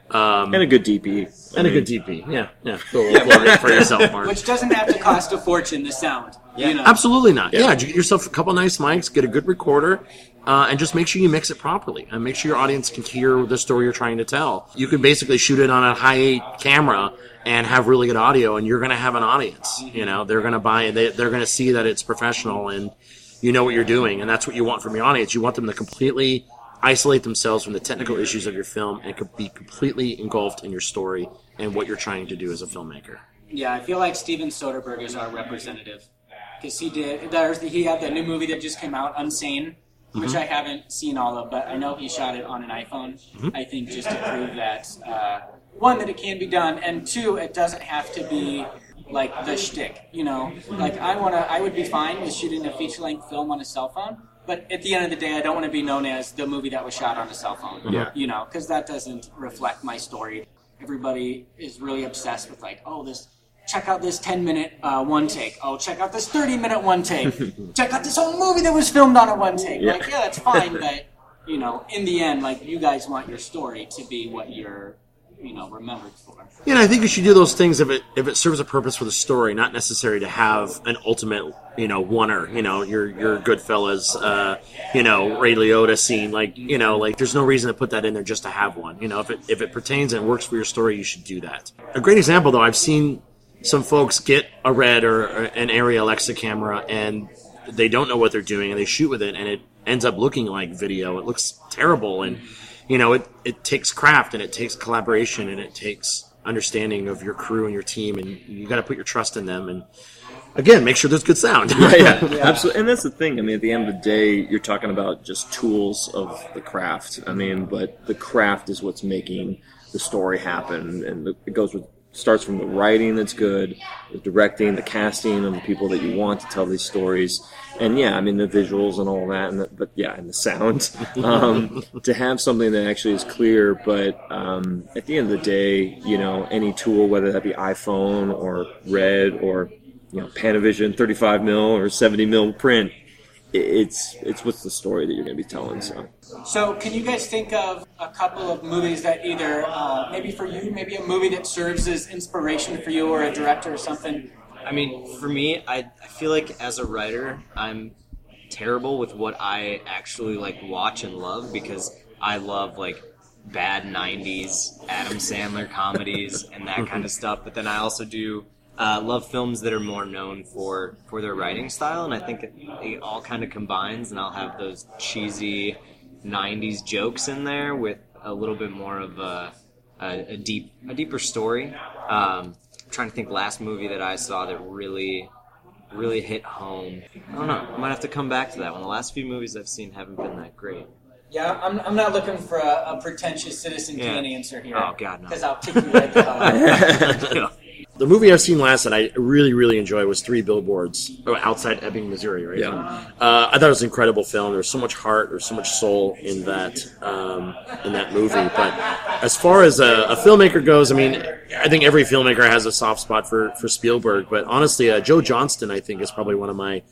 Um, and a good DP. And I a good mean- DP. Yeah, yeah. Go a little for yourself, Mark. Which doesn't have to cost a fortune. The sound. You know? Absolutely not. Yeah. Yeah, get yourself a couple nice mics, get a good recorder, uh, and just make sure you mix it properly, and make sure your audience can hear the story you're trying to tell. You can basically shoot it on a high eight camera and have really good audio, and you're going to have an audience. You know, they're going to buy it. They, they're going to see that it's professional and you know what you're doing, and that's what you want from your audience. You want them to completely isolate themselves from the technical issues of your film and be completely engulfed in your story and what you're trying to do as a filmmaker. Yeah, I feel like Steven Soderbergh is our representative. because he did. There's the, he had the new movie that just came out, Unsane, which Mhm. I haven't seen all of, but I know he shot it on an iPhone. Mhm. I think just to prove that uh, one that it can be done, and two, it doesn't have to be like the shtick. You know, like I wanna, I would be fine with shooting a feature length film on a cell phone. But at the end of the day, I don't want to be known as the movie that was shot on a cell phone. Yeah. You know, because that doesn't reflect my story. Everybody is really obsessed with like, oh, this. Check out this 10 minute uh, one take. Oh, check out this 30 minute one take. check out this whole movie that was filmed on a one take. Yeah. Like, yeah, that's fine, but you know, in the end, like you guys want your story to be what you're, you know, remembered for. Yeah, and I think you should do those things if it if it serves a purpose for the story, not necessary to have an ultimate, you know, oneer. You know, your your Goodfellas, uh, you know, Ray Liotta scene. Like, you know, like there's no reason to put that in there just to have one. You know, if it if it pertains and works for your story, you should do that. A great example, though, I've seen some folks get a red or, or an Arri Alexa camera and they don't know what they're doing and they shoot with it and it ends up looking like video. It looks terrible and you know it, it takes craft and it takes collaboration and it takes understanding of your crew and your team and you got to put your trust in them and again make sure there's good sound. yeah, yeah, absolutely. And that's the thing. I mean, at the end of the day, you're talking about just tools of the craft. I mean, but the craft is what's making the story happen, and the, it goes with starts from the writing that's good, the directing, the casting of the people that you want to tell these stories, and yeah, I mean the visuals and all that, and the, but yeah, and the sound. Um, to have something that actually is clear, but um, at the end of the day, you know, any tool, whether that be iPhone or Red or you know Panavision 35 mil or 70 mil print, it's it's what's the story that you're going to be telling. So. So, can you guys think of a couple of movies that either, uh, maybe for you, maybe a movie that serves as inspiration for you or a director or something? I mean, for me, I, I feel like as a writer, I'm terrible with what I actually like watch and love because I love like bad *90s Adam Sandler comedies and that kind of stuff. But then I also do uh, love films that are more known for for their writing style, and I think it, it all kind of combines. And I'll have those cheesy '90s jokes in there with a little bit more of a a, a deep a deeper story. Um, I'm trying to think last movie that I saw that really really hit home. I don't know. I might have to come back to that one. The last few movies I've seen haven't been that great. Yeah, I'm, I'm not looking for a, a pretentious Citizen Yeah. Kane answer here. Oh, God, no. Because I'll kick you right the hell out. The movie I've seen last that I really, really enjoyed was Three Billboards oh, outside Ebbing, Missouri. Right? Yeah. Uh, I thought it was an incredible film. There's so much heart, there's so much soul in that um, in that movie. But as far as a, a filmmaker goes, I mean, I think every filmmaker has a soft spot for for Spielberg. But honestly, uh, Joe Johnston, I think, is probably one of my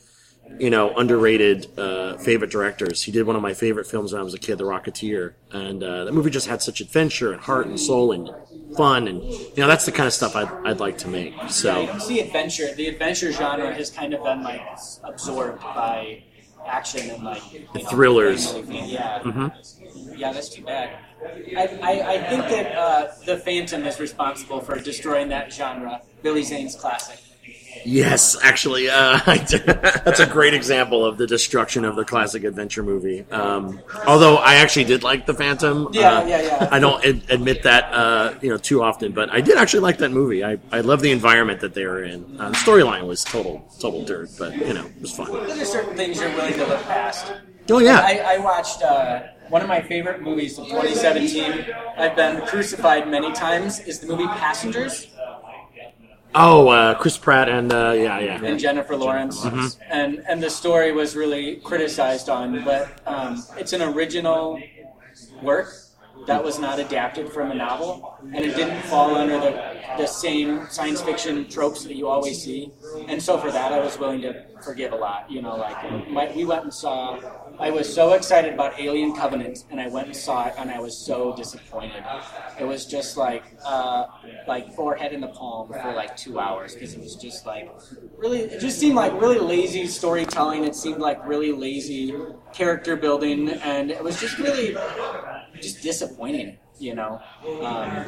you know underrated uh, favorite directors. He did one of my favorite films when I was a kid, The Rocketeer, and uh, that movie just had such adventure and heart and soul and fun, and you know that's the kind of stuff I'd, I'd like to make. Yeah, So. you see adventure. The adventure genre has kind of been like absorbed by action and like you know, Thrillers. Yeah, Mhm. yeah, that's too bad. I, I, I think that uh, the Phantom is responsible for destroying that genre. Billy Zane's classic. Yes, actually, uh, that's a great example of the destruction of the classic adventure movie. Um, although I actually did like the Phantom. Yeah, uh, yeah, yeah. I don't ad- admit that uh, you know too often, but I did actually like that movie. I, I love the environment that they were in. Uh, the storyline was total total dirt, but you know it was fun. There's just certain things you're willing to look past. Oh, yeah. I, I watched uh, one of my favorite movies of 2017. I've been crucified many times. Is the movie Passengers? Oh, uh, Chris Pratt and uh, yeah, yeah, and Jennifer Lawrence, Mhm. and and the story was really criticized on, but um, it's an original work that was not adapted from a novel, and it didn't fall under the the same science fiction tropes that you always see, and so for that I was willing to forgive a lot. You know, like my, we went and saw. I was so excited about Alien Covenant, and I went and saw it, and I was so disappointed. It was just like uh, like forehead in the palm for like two hours because it was just like really. It just seemed like really lazy storytelling. It seemed like really lazy character building, and it was just really just disappointing. You know. Um,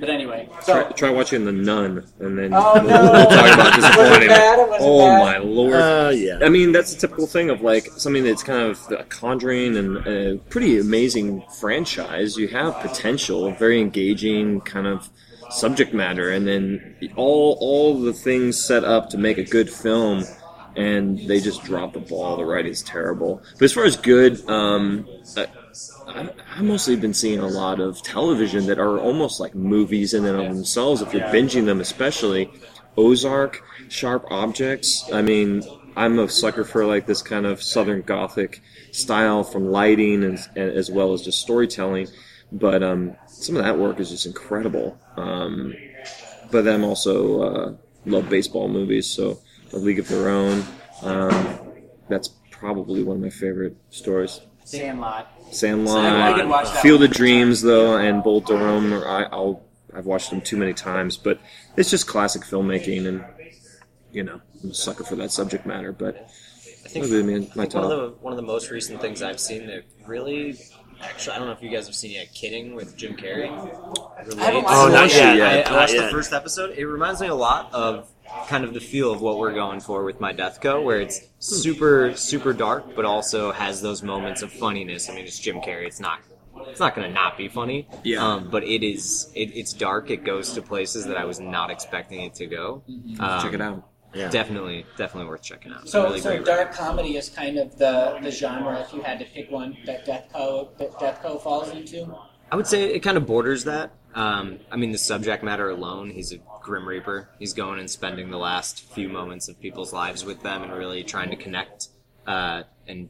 but anyway, so Try, try watching The Nun, and then Oh, we'll, no. we'll talk about Was it disappointing. bad? Wasn't oh bad? my lord! Uh, yeah. I mean, that's a typical thing of like something that's kind of a conjuring and a pretty amazing franchise. You have potential, very engaging kind of subject matter, and then all all the things set up to make a good film. and they just drop the ball. The writing's terrible. But as far as good, um, I, I- I've mostly been seeing a lot of television that are almost like movies in and of themselves. If you're binging them, especially Ozark, Sharp Objects. I mean, I'm a sucker for like this kind of Southern Gothic style from lighting and, and as well as just storytelling. But um, some of that work is just incredible. Um, but then I'm also uh, love baseball movies, so A League of Their Own. Um, that's probably one of my favorite stories. Sandlot. Sandlot, I could watch Field of Dreams, though, and Bull Durham. I, I'll I've watched them too many times, but it's just classic filmmaking, and you know, I'm a sucker for that subject matter. But I think, be my, I think one of the one of the most recent things I've seen that really, actually, I don't know if you guys have seen yet. Kidding with Jim Carrey. haven't Oh, it not yet. yet. I, I Not watched yet. the first episode. It reminds me a lot of kind of the feel of what we're going for with my Deathco, where it's super super dark, but also has those moments of funniness. I mean, it's Jim Carrey. It's not. It's not going to not be funny, Yeah. um, but it is. It, it's dark. It goes to places that I was not expecting it to go. Um, Check it out. Yeah. Definitely, definitely worth checking out. So, really so great dark comedy is kind of the, the genre. If you had to pick one that Deathco that Deathco falls into, I would say it kind of borders that. Um, I mean, the subject matter alone, he's a Grim Reaper. He's going and spending the last few moments of people's lives with them and really trying to connect uh, and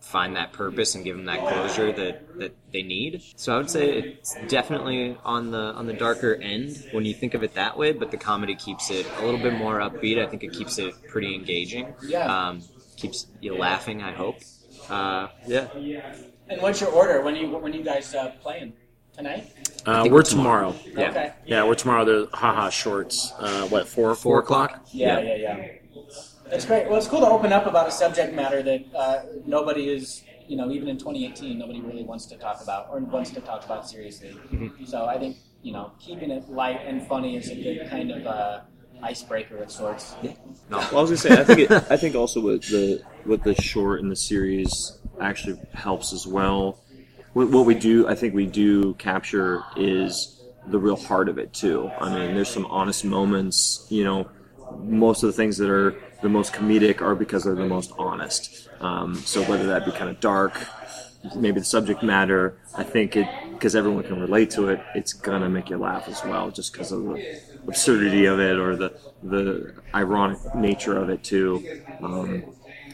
find that purpose and give them that closure that, that they need. So I would say it's definitely on the on the darker end when you think of it that way, but the comedy keeps it a little bit more upbeat. I think it keeps it pretty engaging. Yeah. Um, keeps you laughing, I hope. Uh, yeah. And what's your order? When you when you guys uh, playing tonight? Uh, we're we're tomorrow. tomorrow. Yeah. Okay. Yeah, we're tomorrow. The haha shorts. Uh, what four? Four o'clock? Yeah, yeah, yeah. It's great. Well, it's cool to open up about a subject matter that uh, nobody is, you know, even in 2018, nobody really wants to talk about or wants to talk about seriously. So I think, you know, keeping it light and funny is a good kind of uh, icebreaker of sorts. No. Well, I was gonna say, I think it, I think also with the what the short in the series actually helps as well. What, we do, I think we do capture is the real heart of it too. I mean, there's some honest moments. You know, most of the things that are the most comedic are because they're the most honest. Um, so whether that be kind of dark, maybe the subject matter, I think it because everyone can relate to it, it's gonna make you laugh as well, just because of the absurdity of it or the the ironic nature of it too. Um,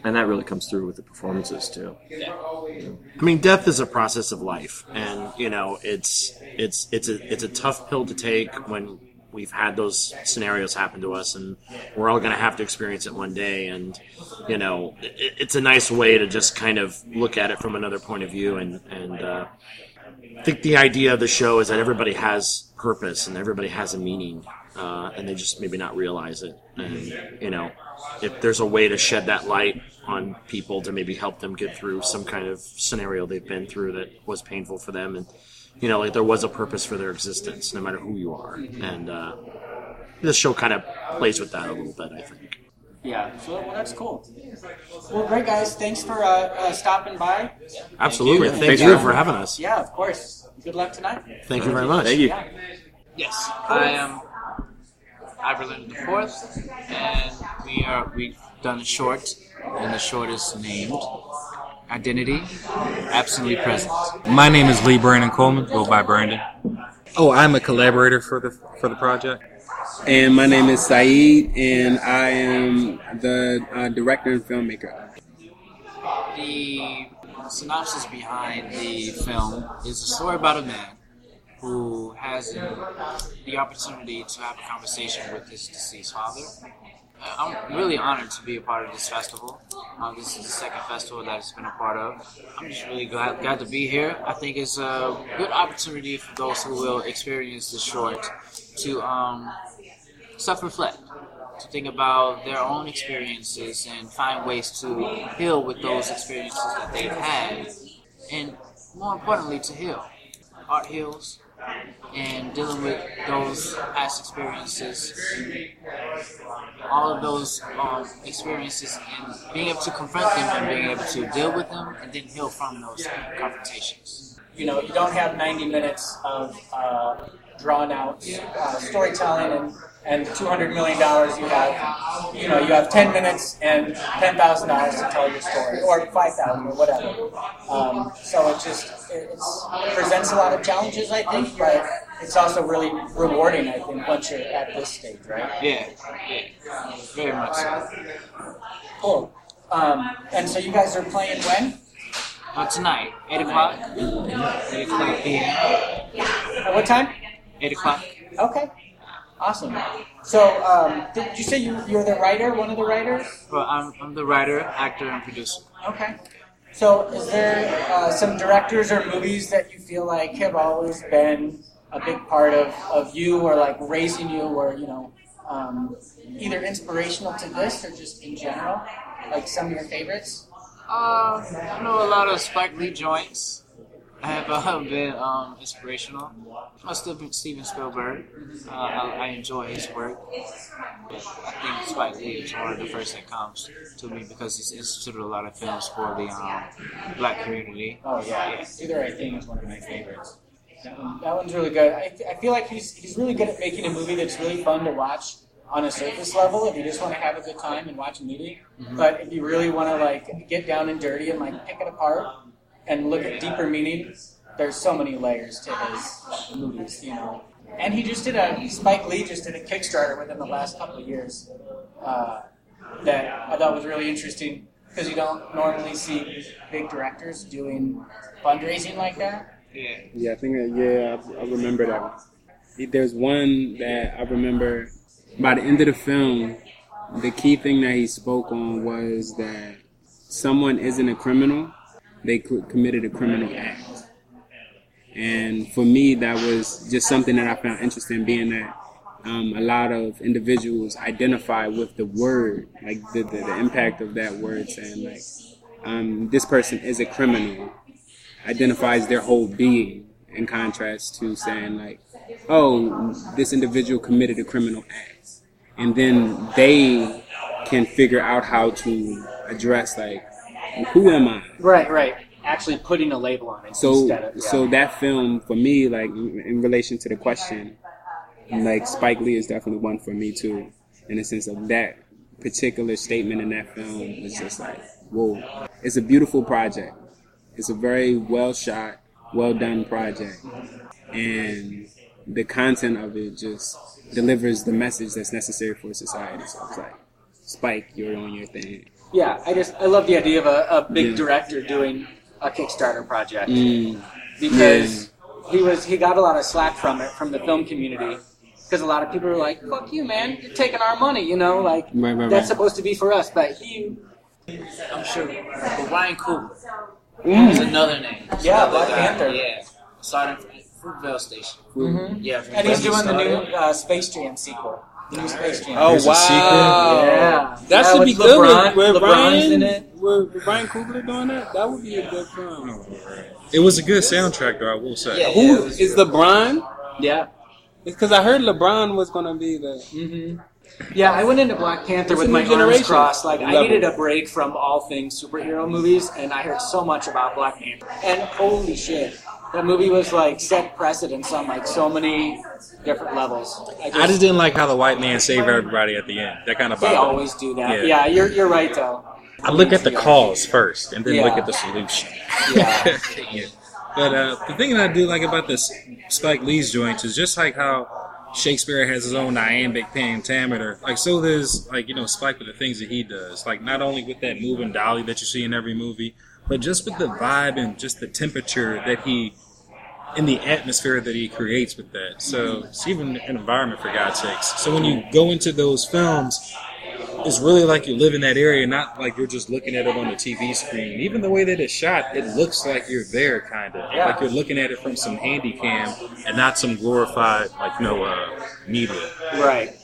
and that really comes through with the performances too. Yeah. I mean, death is a process of life, and you know, it's it's it's a it's a tough pill to take when we've had those scenarios happen to us, and we're all going to have to experience it one day. And you know, it, it's a nice way to just kind of look at it from another point of view. And and uh, I think the idea of the show is that everybody has purpose and everybody has a meaning, uh, and they just maybe not realize it. And you know, if there's a way to shed that light on people to maybe help them get through some kind of scenario they've been through that was painful for them, and you know, like there was a purpose for their existence, no matter who you are. And uh, this show kind of plays with that a little bit, I think. Yeah, so well, that's cool. Well, great guys. Thanks for uh, uh, stopping by. Absolutely. And, Thank uh, you for having us. Yeah, of course. Good luck tonight. Thank you very much. Thank you. Yeah. Yes, I am Averland the Fourth, and we are we've done a short, and the short is named Identity, Absolutely Present. My name is Lee Brandon Coleman. Go by Brandon. Oh, I'm a collaborator for the for the project. And my name is Sayyid, and I am the uh, director and filmmaker. The synopsis behind the film is a story about a man who has the opportunity to have a conversation with his deceased father. Uh, I'm really honored to be a part of this festival. Uh, this is the second festival that I've been a part of. I'm just really glad, glad to be here. I think it's a good opportunity for those who will experience the short to um, self-reflect, to think about their own experiences and find ways to heal with those experiences that they've had, and more importantly, to heal. Art heals, and dealing with those past experiences, all of those um, experiences, and being able to confront them and being able to deal with them, and then heal from those confrontations. You know, you don't have 90 minutes of uh, drawn out uh, storytelling and and two hundred million dollars, you have, you know, you have ten minutes and ten thousand dollars to tell your story, or five thousand, or whatever. Um, so it just it, it's, it presents a lot of challenges, I think, but it's also really rewarding, I think, once you're at this stage, right? Yeah, yeah, very much so. Cool. Um, and so you guys are playing when? Uh, tonight, 8 o'clock. 8 o'clock p.m. At what time? 8 o'clock. Okay. Awesome. So, um, did you say you, you're the writer, one of the writers? Well, I'm, I'm the writer, actor, and producer. Okay. So, is there uh, some directors or movies that you feel like have always been a big part of, of you or like raising you or, you know, um, either inspirational to this or just in general? Like some of your favorites? Uh, I know a lot of Spike Lee joints have uh, been um, inspirational. I still Steven Spielberg. Uh, I, I enjoy his work. But I think Spike Lee is one of the first that comes to me because he's instituted a lot of films for the um, black community. Oh yeah, yeah. Either I think is one of my favorites. That, one, that one's really good. I, I feel like he's he's really good at making a movie that's really fun to watch on a surface level if you just want to have a good time and watch a movie. Mhm. But if you really want to like get down and dirty and like pick it apart and look at deeper meaning, there's so many layers to his movies, you know. And he just did a Spike Lee just did a Kickstarter within the last couple of years uh, that I thought was really interesting because you don't normally see big directors doing fundraising like that. Yeah. Yeah, I think that, yeah, I, I remember that. There's one that I remember by the end of the film, the key thing that he spoke on was that someone isn't a criminal, they co- committed a criminal act. And for me, that was just something that I found interesting, being that um, a lot of individuals identify with the word, like the, the, the impact of that word, saying like, um, this person is a criminal, identifies their whole being, in contrast to saying like, oh, this individual committed a criminal act, and then they can figure out how to address like, who am I? Right, right. Actually putting a label on it So, instead of yeah. so that film for me, like in in relation to the question, like Spike Lee is definitely one for me too, in the sense of that particular statement in that film was just like, whoa, it's a beautiful project. It's a very well shot, well done project, and the content of it just delivers the message that's necessary for society. So it's like, Spike, you're on your thing. Yeah, I just I love the idea of a, a big Yeah. director doing a Kickstarter project Mm. because he was he got a lot of slack from it from the film community because a lot of people were like, "Fuck you, man! You're taking our money," you know, like Right, right, that's right. supposed to be for us. But he, I'm sure. But Ryan Coogler Mm. is another name. Yeah, Another Black guy. Panther. Yeah. Starting from Fruitvale Station. Mhm. Yeah. from and he's where he doing the new uh, Space Jam sequel. The new Space Jam. Oh There's a wow! Yeah. that Yeah, should be good. LeBron- with, with LeBron's Ryan, in it. With, with Ryan Coogler doing that, that would be a good film. It was a good soundtrack, though. I will say. Yeah. Who is LeBron? Yeah. Because I heard LeBron was gonna be the. hmm Yeah, I went into Black Panther It's with my new arms crossed. Like I needed a break from all things superhero movies, and I heard so much about Black Panther. And holy shit, that movie was like set precedents on like so many different levels. I I just didn't like how the white man saved everybody at the end. That kind of they bothered always do that. Yeah. Yeah, you're you're right though. I look at the cause first, and then look at the solution. Yeah. Yeah. But uh, the thing that I do like about this Spike Lee's joints is just like how Shakespeare has his own iambic pentameter. Like so, there's like you know Spike with the things that he does. Like not only with that moving dolly that you see in every movie, but just with the vibe and just the temperature that he in the atmosphere that he creates with that. So it's even an environment for God's sakes. So when you go into those films, it's really like you live in that area, not like you're just looking at it on the TV screen. Even the way that it's shot, it looks like you're there, kind of. Yeah. Like you're looking at it from some handy cam and not some glorified, like, you know, uh, media. Right.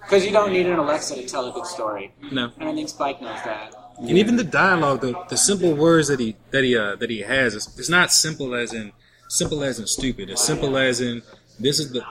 Because you don't need an Alexa to tell a good story. No. And I think Spike knows that. And even the dialogue, the, the simple words that he that he uh, that he has, it's, it's not simple as in simple as in stupid. It's simple as in this is the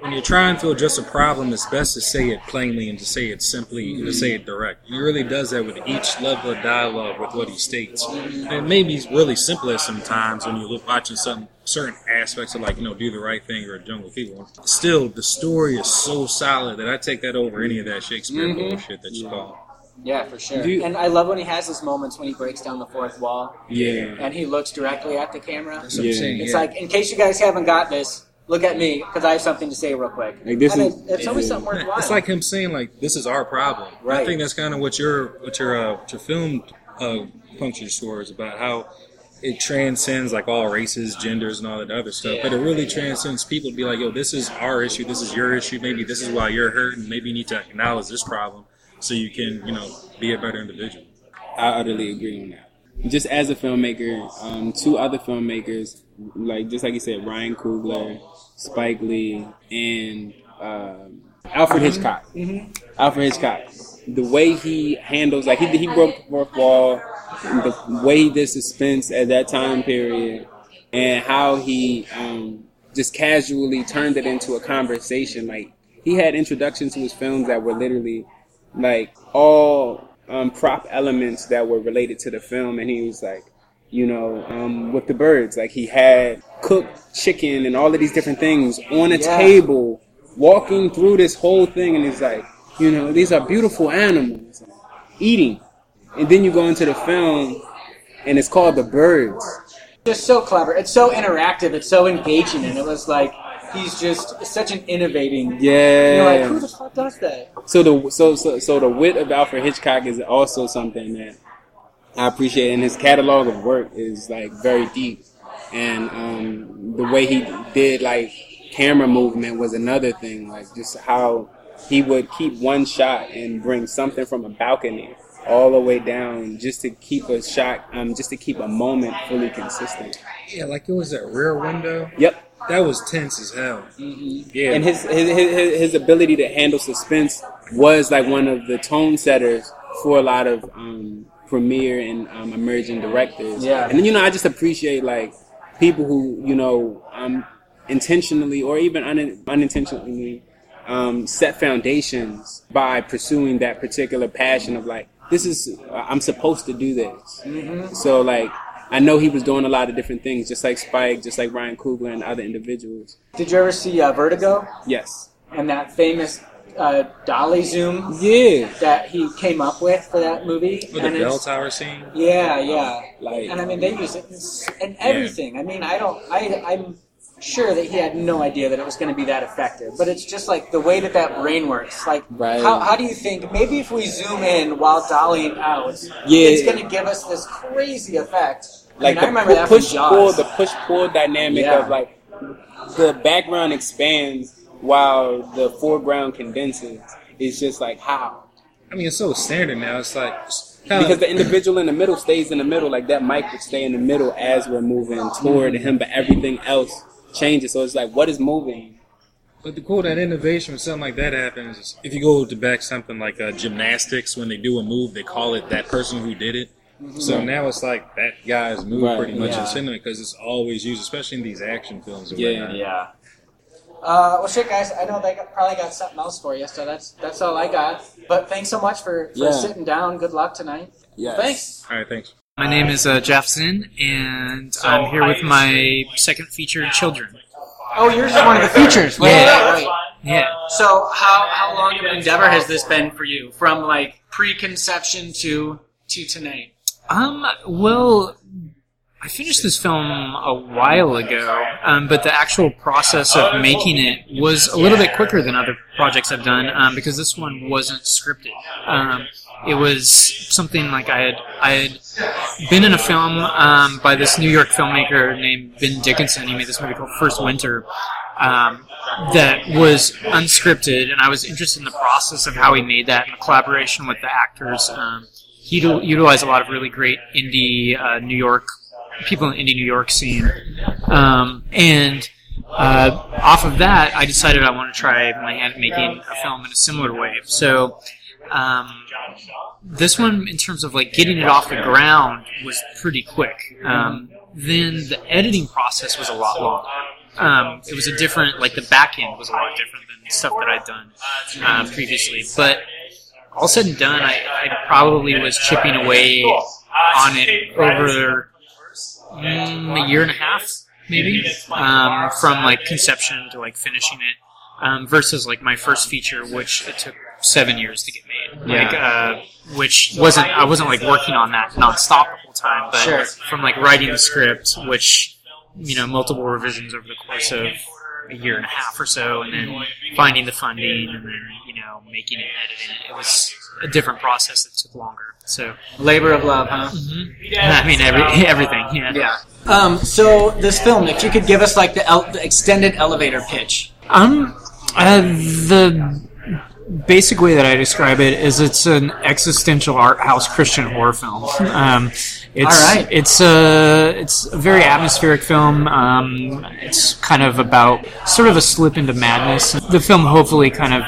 when you're trying to address a problem, it's best to say it plainly and to say it simply and to say it direct. He really does that with each level of dialogue with what he states. And it may be really simple at sometimes when you're watching some certain aspects of like you know do the right thing or Jungle Fever. Still, the story is so solid that I take that over any of that Shakespeare Mhm. bullshit that you call. Yeah, for sure. Do you- and I love when he has his moments when he breaks down the fourth wall. Yeah. And he looks directly at the camera. That's what I'm saying, It's yeah. like, in case you guys haven't got this, look at me because I have something to say real quick. Like, this and is- it, it's always something worthwhile. It's like him saying like this is our problem. Right. I think that's kind of what your what your uh, what your film uh, puncture story is about. How it transcends like all races, genders, and all that other stuff. But it really transcends people to be like, yo, this is our issue. This is your issue. Maybe this is why you're hurting. Maybe you need to acknowledge this problem so you can you know be a better individual. I utterly agree on that. Just as a filmmaker, um, two other filmmakers, like just like you said, Ryan Coogler, Spike Lee, and um Alfred Hitchcock. Alfred Hitchcock. The way he handles, like he he broke the fourth wall, the way he did suspense at that time period, and how he um, just casually turned it into a conversation. Like he had introductions to his films that were literally like all um, prop elements that were related to the film, and he was like, you know, um, with the birds, like he had cooked chicken and all of these different things on a Yeah. table, walking through this whole thing, and he's like, you know, these are beautiful animals, eating, and then you go into the film, and it's called the birds. just so clever. It's so interactive. It's so engaging, and it was like he's just such an innovating. Yeah. You're like, who the fuck does that? So the so so so the wit of Alfred Hitchcock is also something that I appreciate, and his catalog of work is like very deep, and um, the way he did like camera movement was another thing. Like just how he would keep one shot and bring something from a balcony all the way down just to keep a shot, um, just to keep a moment fully consistent. Yeah, like it was that rear window. Yep. That was tense as hell. Yeah. And his, his his his ability to handle suspense was like one of the tone setters for a lot of um, premiere and um, emerging directors. Yeah. And then you know I just appreciate like people who you know um, intentionally or even un- unintentionally um, set foundations by pursuing that particular passion of like this is I'm supposed to do this. Mhm. So like I know he was doing a lot of different things, just like Spike, just like Ryan Coogler and other individuals. Did you ever see uh, Vertigo Yes. and that famous uh, dolly zoom? Yeah. That he came up with for that movie. With the bell tower scene. Yeah, yeah. Like, and I mean, they use it in s- in everything. I mean, I don't. I I'm sure that he had no idea that it was going to be that effective. But it's just like the way that that brain works. Like, Right. how how do you think? Maybe if we zoom in while dollying out, Yeah. it's going to give us this crazy effect. like I, mean, I the remember pu- that push Jaws. pull, the push pull dynamic Yeah. of like the background expands while the foreground condenses. It's just like how I mean, it's so standard now. It's like kinda- because the individual in the middle stays in the middle, like that mic would stay in the middle as we're moving toward him, but everything else changes. So it's like what is moving? But the cool that innovation when something like that happens is if you go to back something like uh, gymnastics, when they do a move, they call it that person who did it. So Mhm. now it's like that guy's move Right, pretty much yeah. in cinema because it's always used, especially in these action films. Or Yeah. whatnot. Yeah. Uh, well, shit, guys. I know they got, probably got something else for you, so that's that's all I got. But thanks so much for, for Yeah. sitting down. Good luck tonight. Yeah. Thanks. All right, thanks. My name is uh, Jaffe Zin, and I'm here with my second featured Children. Oh, yours is one of the features. Right, Yeah. right, right. Yeah. So, how how long of an endeavor has this been for you, from like preconception to to tonight? Um, well, I finished this film a while ago, um, but the actual process of making it was a little bit quicker than other projects I've done um, because this one wasn't scripted. Um, it was something like I had I had been in a film um, by this New York filmmaker named Ben Dickinson. He made this movie called First Winter. Um, that was unscripted, and I was interested in the process of how he made that in the collaboration with the actors. Um, he util- utilized a lot of really great indie uh, New York people in the indie New York scene, um, and uh, off of that, I decided I want to try my hand at making a film in a similar way. So. Um, this one, in terms of like getting it off the ground, was pretty quick. Um, then the editing process was a lot longer. Um, it was a different, like the back end was a lot different than stuff that I'd done uh, previously. But all said and done, I, I probably was chipping away on it over mm, a year and a half. maybe, um, from like conception to like finishing it, um, versus like my first feature, which it took seven years to get made. Like, uh, which wasn't I wasn't like working on that nonstop the whole time, but Sure. from like writing the script, which you know multiple revisions over the course of a year and a half or so, and then finding the funding, and then you know making it, editing it. It was a different process that took longer. So Labor of love, huh? I mean every everything. Yeah. Yeah. Um, so this film, if you could give us like the, el- the extended elevator pitch. Um, uh, the basic way that I describe it is it's an existential art house Christian horror film. Um, it's, All right. It's a it's a very atmospheric film. Um, it's kind of about sort of a slip into madness. The film hopefully kind of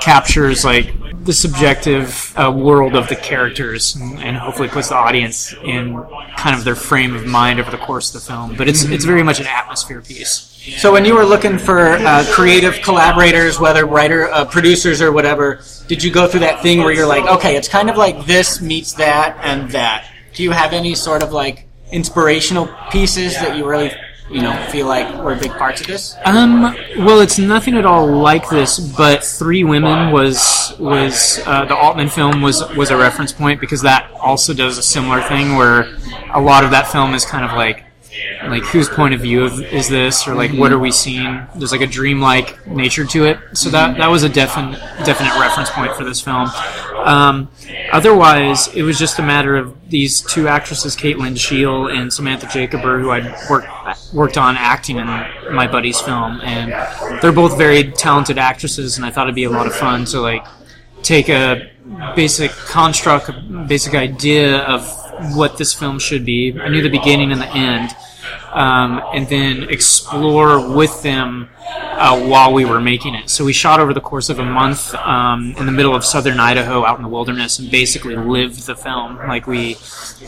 captures like the subjective uh, world of the characters and, hopefully puts the audience in kind of their frame of mind over the course of the film. But it's it's very much an atmosphere piece. So when you were looking for uh, creative collaborators, whether writer, uh, producers, or whatever, did you go through that thing where you're like, okay, it's kind of like this meets that and that? Do you have any sort of like inspirational pieces that you really, you know, feel like were big parts of this? Um, well, it's nothing at all like this, but Three Women was was uh, the Altman film was was a reference point because that also does a similar thing where a lot of that film is kind of like like whose point of view of, is this or like what are we seeing? There's like a dreamlike nature to it, so that that was a definite definite reference point for this film. Um, otherwise, it was just a matter of these two actresses, Caitlin Scheel and Samantha Jacober, who I'd worked worked on acting in my buddy's film, and they're both very talented actresses, and I thought it'd be a lot of fun to like take a basic construct, a basic idea of what this film should be. I knew the beginning and the end, um, and then explore with them uh, while we were making it. So we shot over the course of a month um, in the middle of southern Idaho, out in the wilderness, and basically lived the film. Like we uh,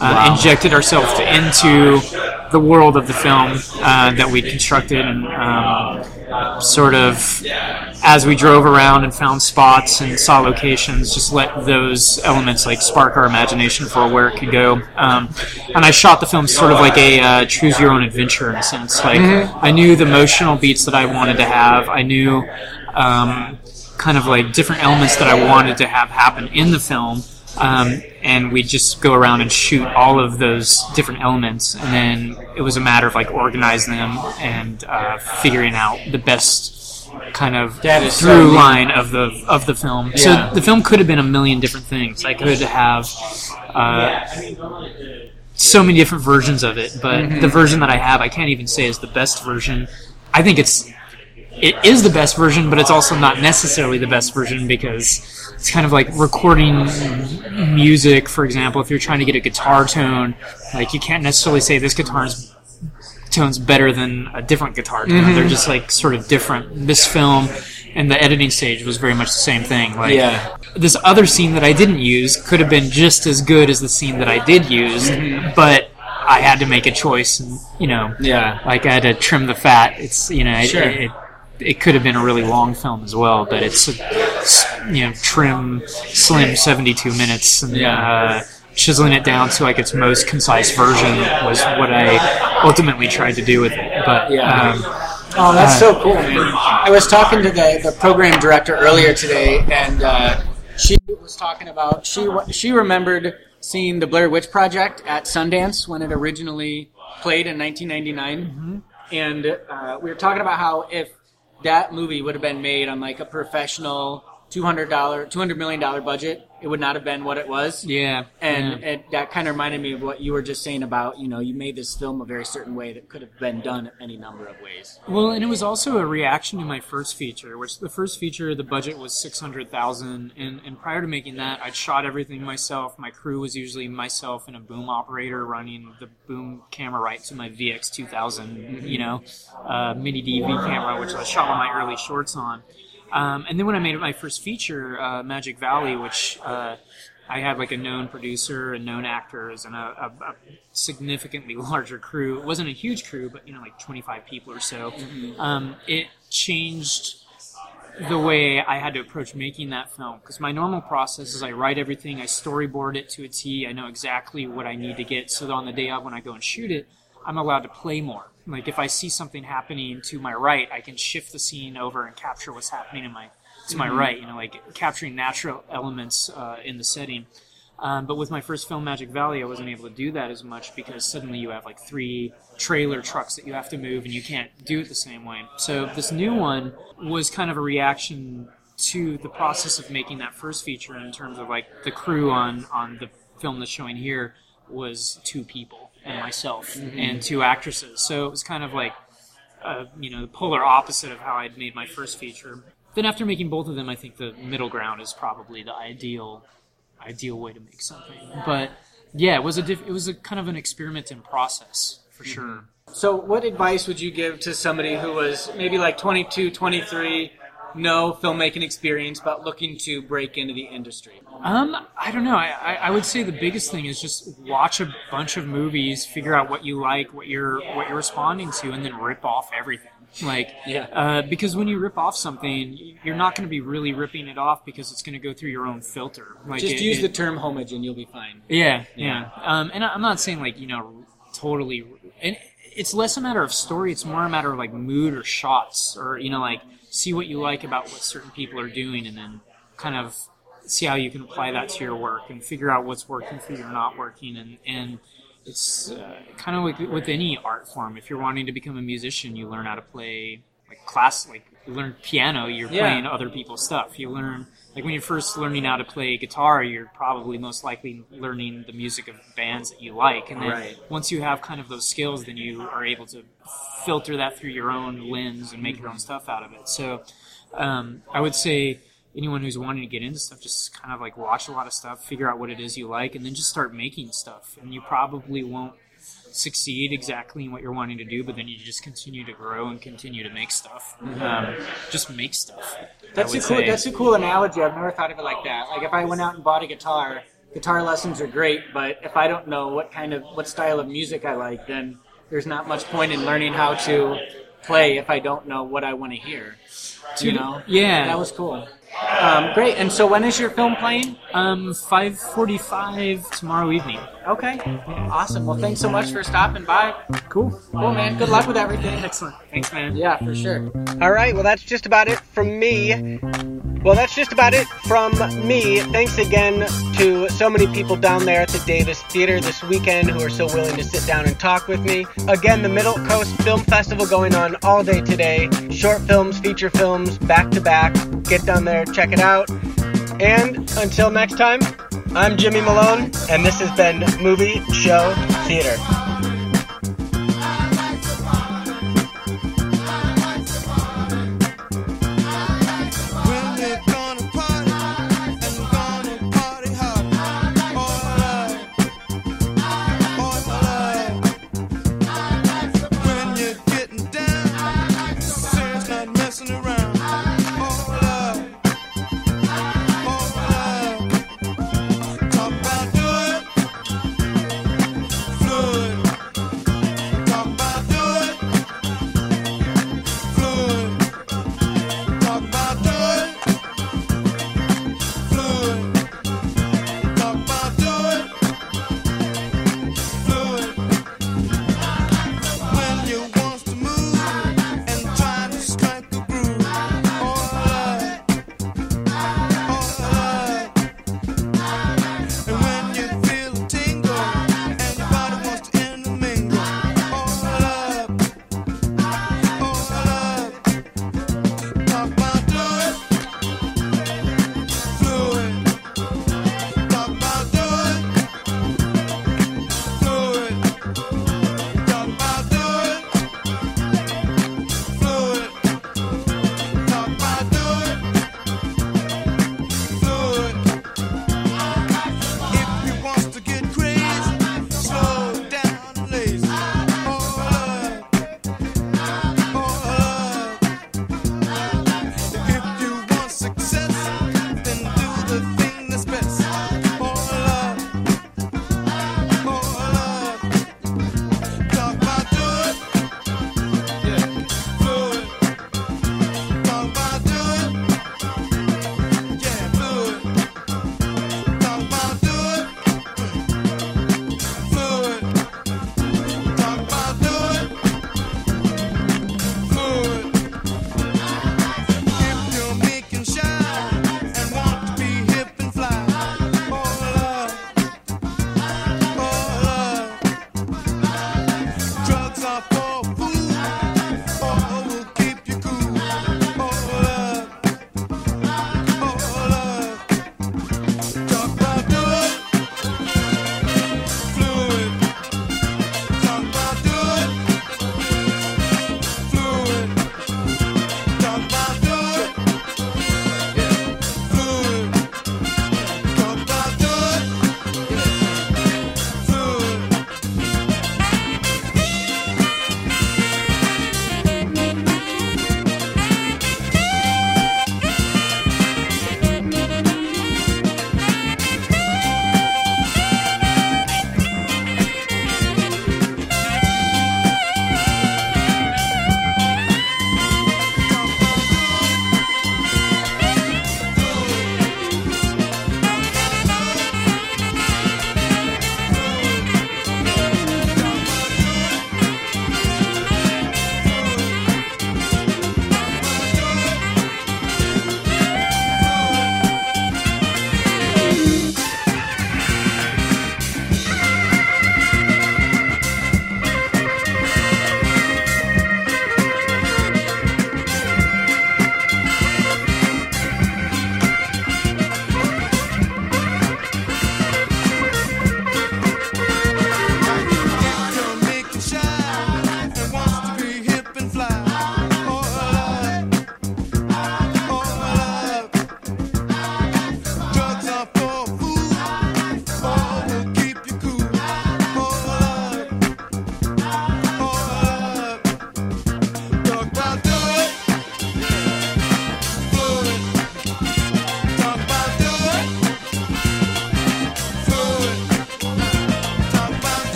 Wow. injected ourselves into the world of the film uh, that we constructed, and um, sort of as we drove around and found spots and saw locations, just let those elements like spark our imagination for where it could go. Um, and I shot the film sort of like a uh, choose your own adventure in a sense. Like Mhm. I knew the emotional beats that I wanted to have. I knew um, kind of like different elements that I wanted to have happen in the film. Um, and we just go around and shoot all of those different elements, and then it was a matter of like organizing them and uh, figuring out the best kind of is so through line of the of the film. Yeah. So the film could have been a million different things. I could have uh, so many different versions of it, but Mhm. the version that I have, I can't even say is the best version. I think it's it is the best version, but it's also not necessarily the best version because it's kind of like recording music. For example, if you're trying to get a guitar tone, like you can't necessarily say this guitar's tone's better than a different guitar tone. Mhm. They're just like sort of different. This film and the editing stage was very much the same thing. Like Yeah. this other scene that I didn't use could have been just as good as the scene that I did use, but I had to make a choice, and you know, Yeah. like I had to trim the fat. It's you know, it, Sure. it, it could have been a really long film as well, but it's you know trim, slim seventy two minutes, and Yeah. uh, chiseling it down to like its most concise version was what I ultimately tried to do with it. But Yeah. um, Oh, that's uh, so cool, man. I was talking to the, the program director earlier today, and uh, she was talking about she she remembered seeing the Blair Witch Project at Sundance when it originally played in 1999, and uh, we were talking about how if that movie would have been made on like a professional two hundred dollar, two hundred million dollar budget, it would not have been what it was. Yeah, and yeah. It, that kind of reminded me of what you were just saying about you know you made this film a very certain way that could have been done any number of ways. Well, and it was also a reaction to my first feature, which the first feature, the budget was six hundred thousand, and and prior to making that, I'd shot everything myself. My crew was usually myself and a boom operator running the boom camera right to my VX two thousand, you know, uh, mini DV camera, which I shot one of my early shorts on. Um, and then when I made my first feature, uh, Magic Valley, which uh, I had like a known producer and known actors and a, a, a significantly larger crew. It wasn't a huge crew, but you know, like 25 people or so. Um, it changed the way I had to approach making that film because my normal process is I write everything, I storyboard it to a T, I know exactly what I need to get, so that on the day of when I go and shoot it, I'm allowed to play more. Like if I see something happening to my right, I can shift the scene over and capture what's happening in my to my Mhm. right. You know, like capturing natural elements uh, in the setting. Um, but with my first film, Magic Valley, I wasn't able to do that as much because suddenly you have like three trailer trucks that you have to move and you can't do it the same way. So this new one was kind of a reaction to the process of making that first feature in terms of like the crew on on the film that's showing here was two people and myself Mhm. and two actresses. So it was kind of like uh, you know the polar opposite of how I'd made my first feature. Then after making both of them, I think the middle ground is probably the ideal ideal way to make something. But yeah, it was a diff- it was a kind of an experiment in process for sure. So, what advice would you give to somebody who was maybe like 22, 23, no filmmaking experience, but looking to break into the industry? Um, I don't know. I, I, would say the biggest thing is just watch a bunch of movies, figure out what you like, what you're what you're responding to, and then rip off everything. Like, Yeah. uh, because when you rip off something, you're not going to be really ripping it off because it's going to go through your own filter. Like, Just it- use it- the term homage and you'll be fine. Yeah, yeah. Um, and I'm not saying like you know totally. And it's less a matter of story; it's more a matter of like mood or shots, or you know like see what you like about what certain people are doing, and then kind of see how you can apply that to your work and figure out what's working for you or not working. And and it's uh, kind of like with any art form. If you're wanting to become a musician, you learn how to play like class, like you learn piano. You're Yeah. playing other people's stuff. You learn like when you're first learning how to play guitar, you're probably most likely learning the music of bands that you like, and then Right. once you have kind of those skills, then you are able to filter that through your own lens and make your own stuff out of it. So, um, I would say anyone who's wanting to get into stuff, just kind of like watch a lot of stuff, figure out what it is you like, and then just start making stuff. And you probably won't succeed exactly in what you're wanting to do, but then you just continue to grow and continue to make stuff. Mhm. Um, just make stuff. That's a cool. say. That's a cool analogy. I've never thought of it like that. Like if I went out and bought a guitar, guitar lessons are great, but if I don't know what kind of what style of music I like, then there's not much point in learning how to play if I don't know what I want to hear. You know? Yeah. That was cool. Um, great. And so when is your film playing? Um, five forty-five tomorrow evening. Okay. Awesome. Well, thanks so much for stopping by. Cool. Cool, man. Good luck with everything. Excellent. Thanks, man. Yeah, for sure. All right, well, that's just about it from me. Well, that's just about it from me. Thanks again to so many people down there at the Davis Theater this weekend who are so willing to sit down and talk with me. Again, the Middle Coast Film Festival going on all day today. Short films, feature films, back to back. Get down there, check it out. And until next time, I'm Jimmy Malone, and this has been Movie Show Theater.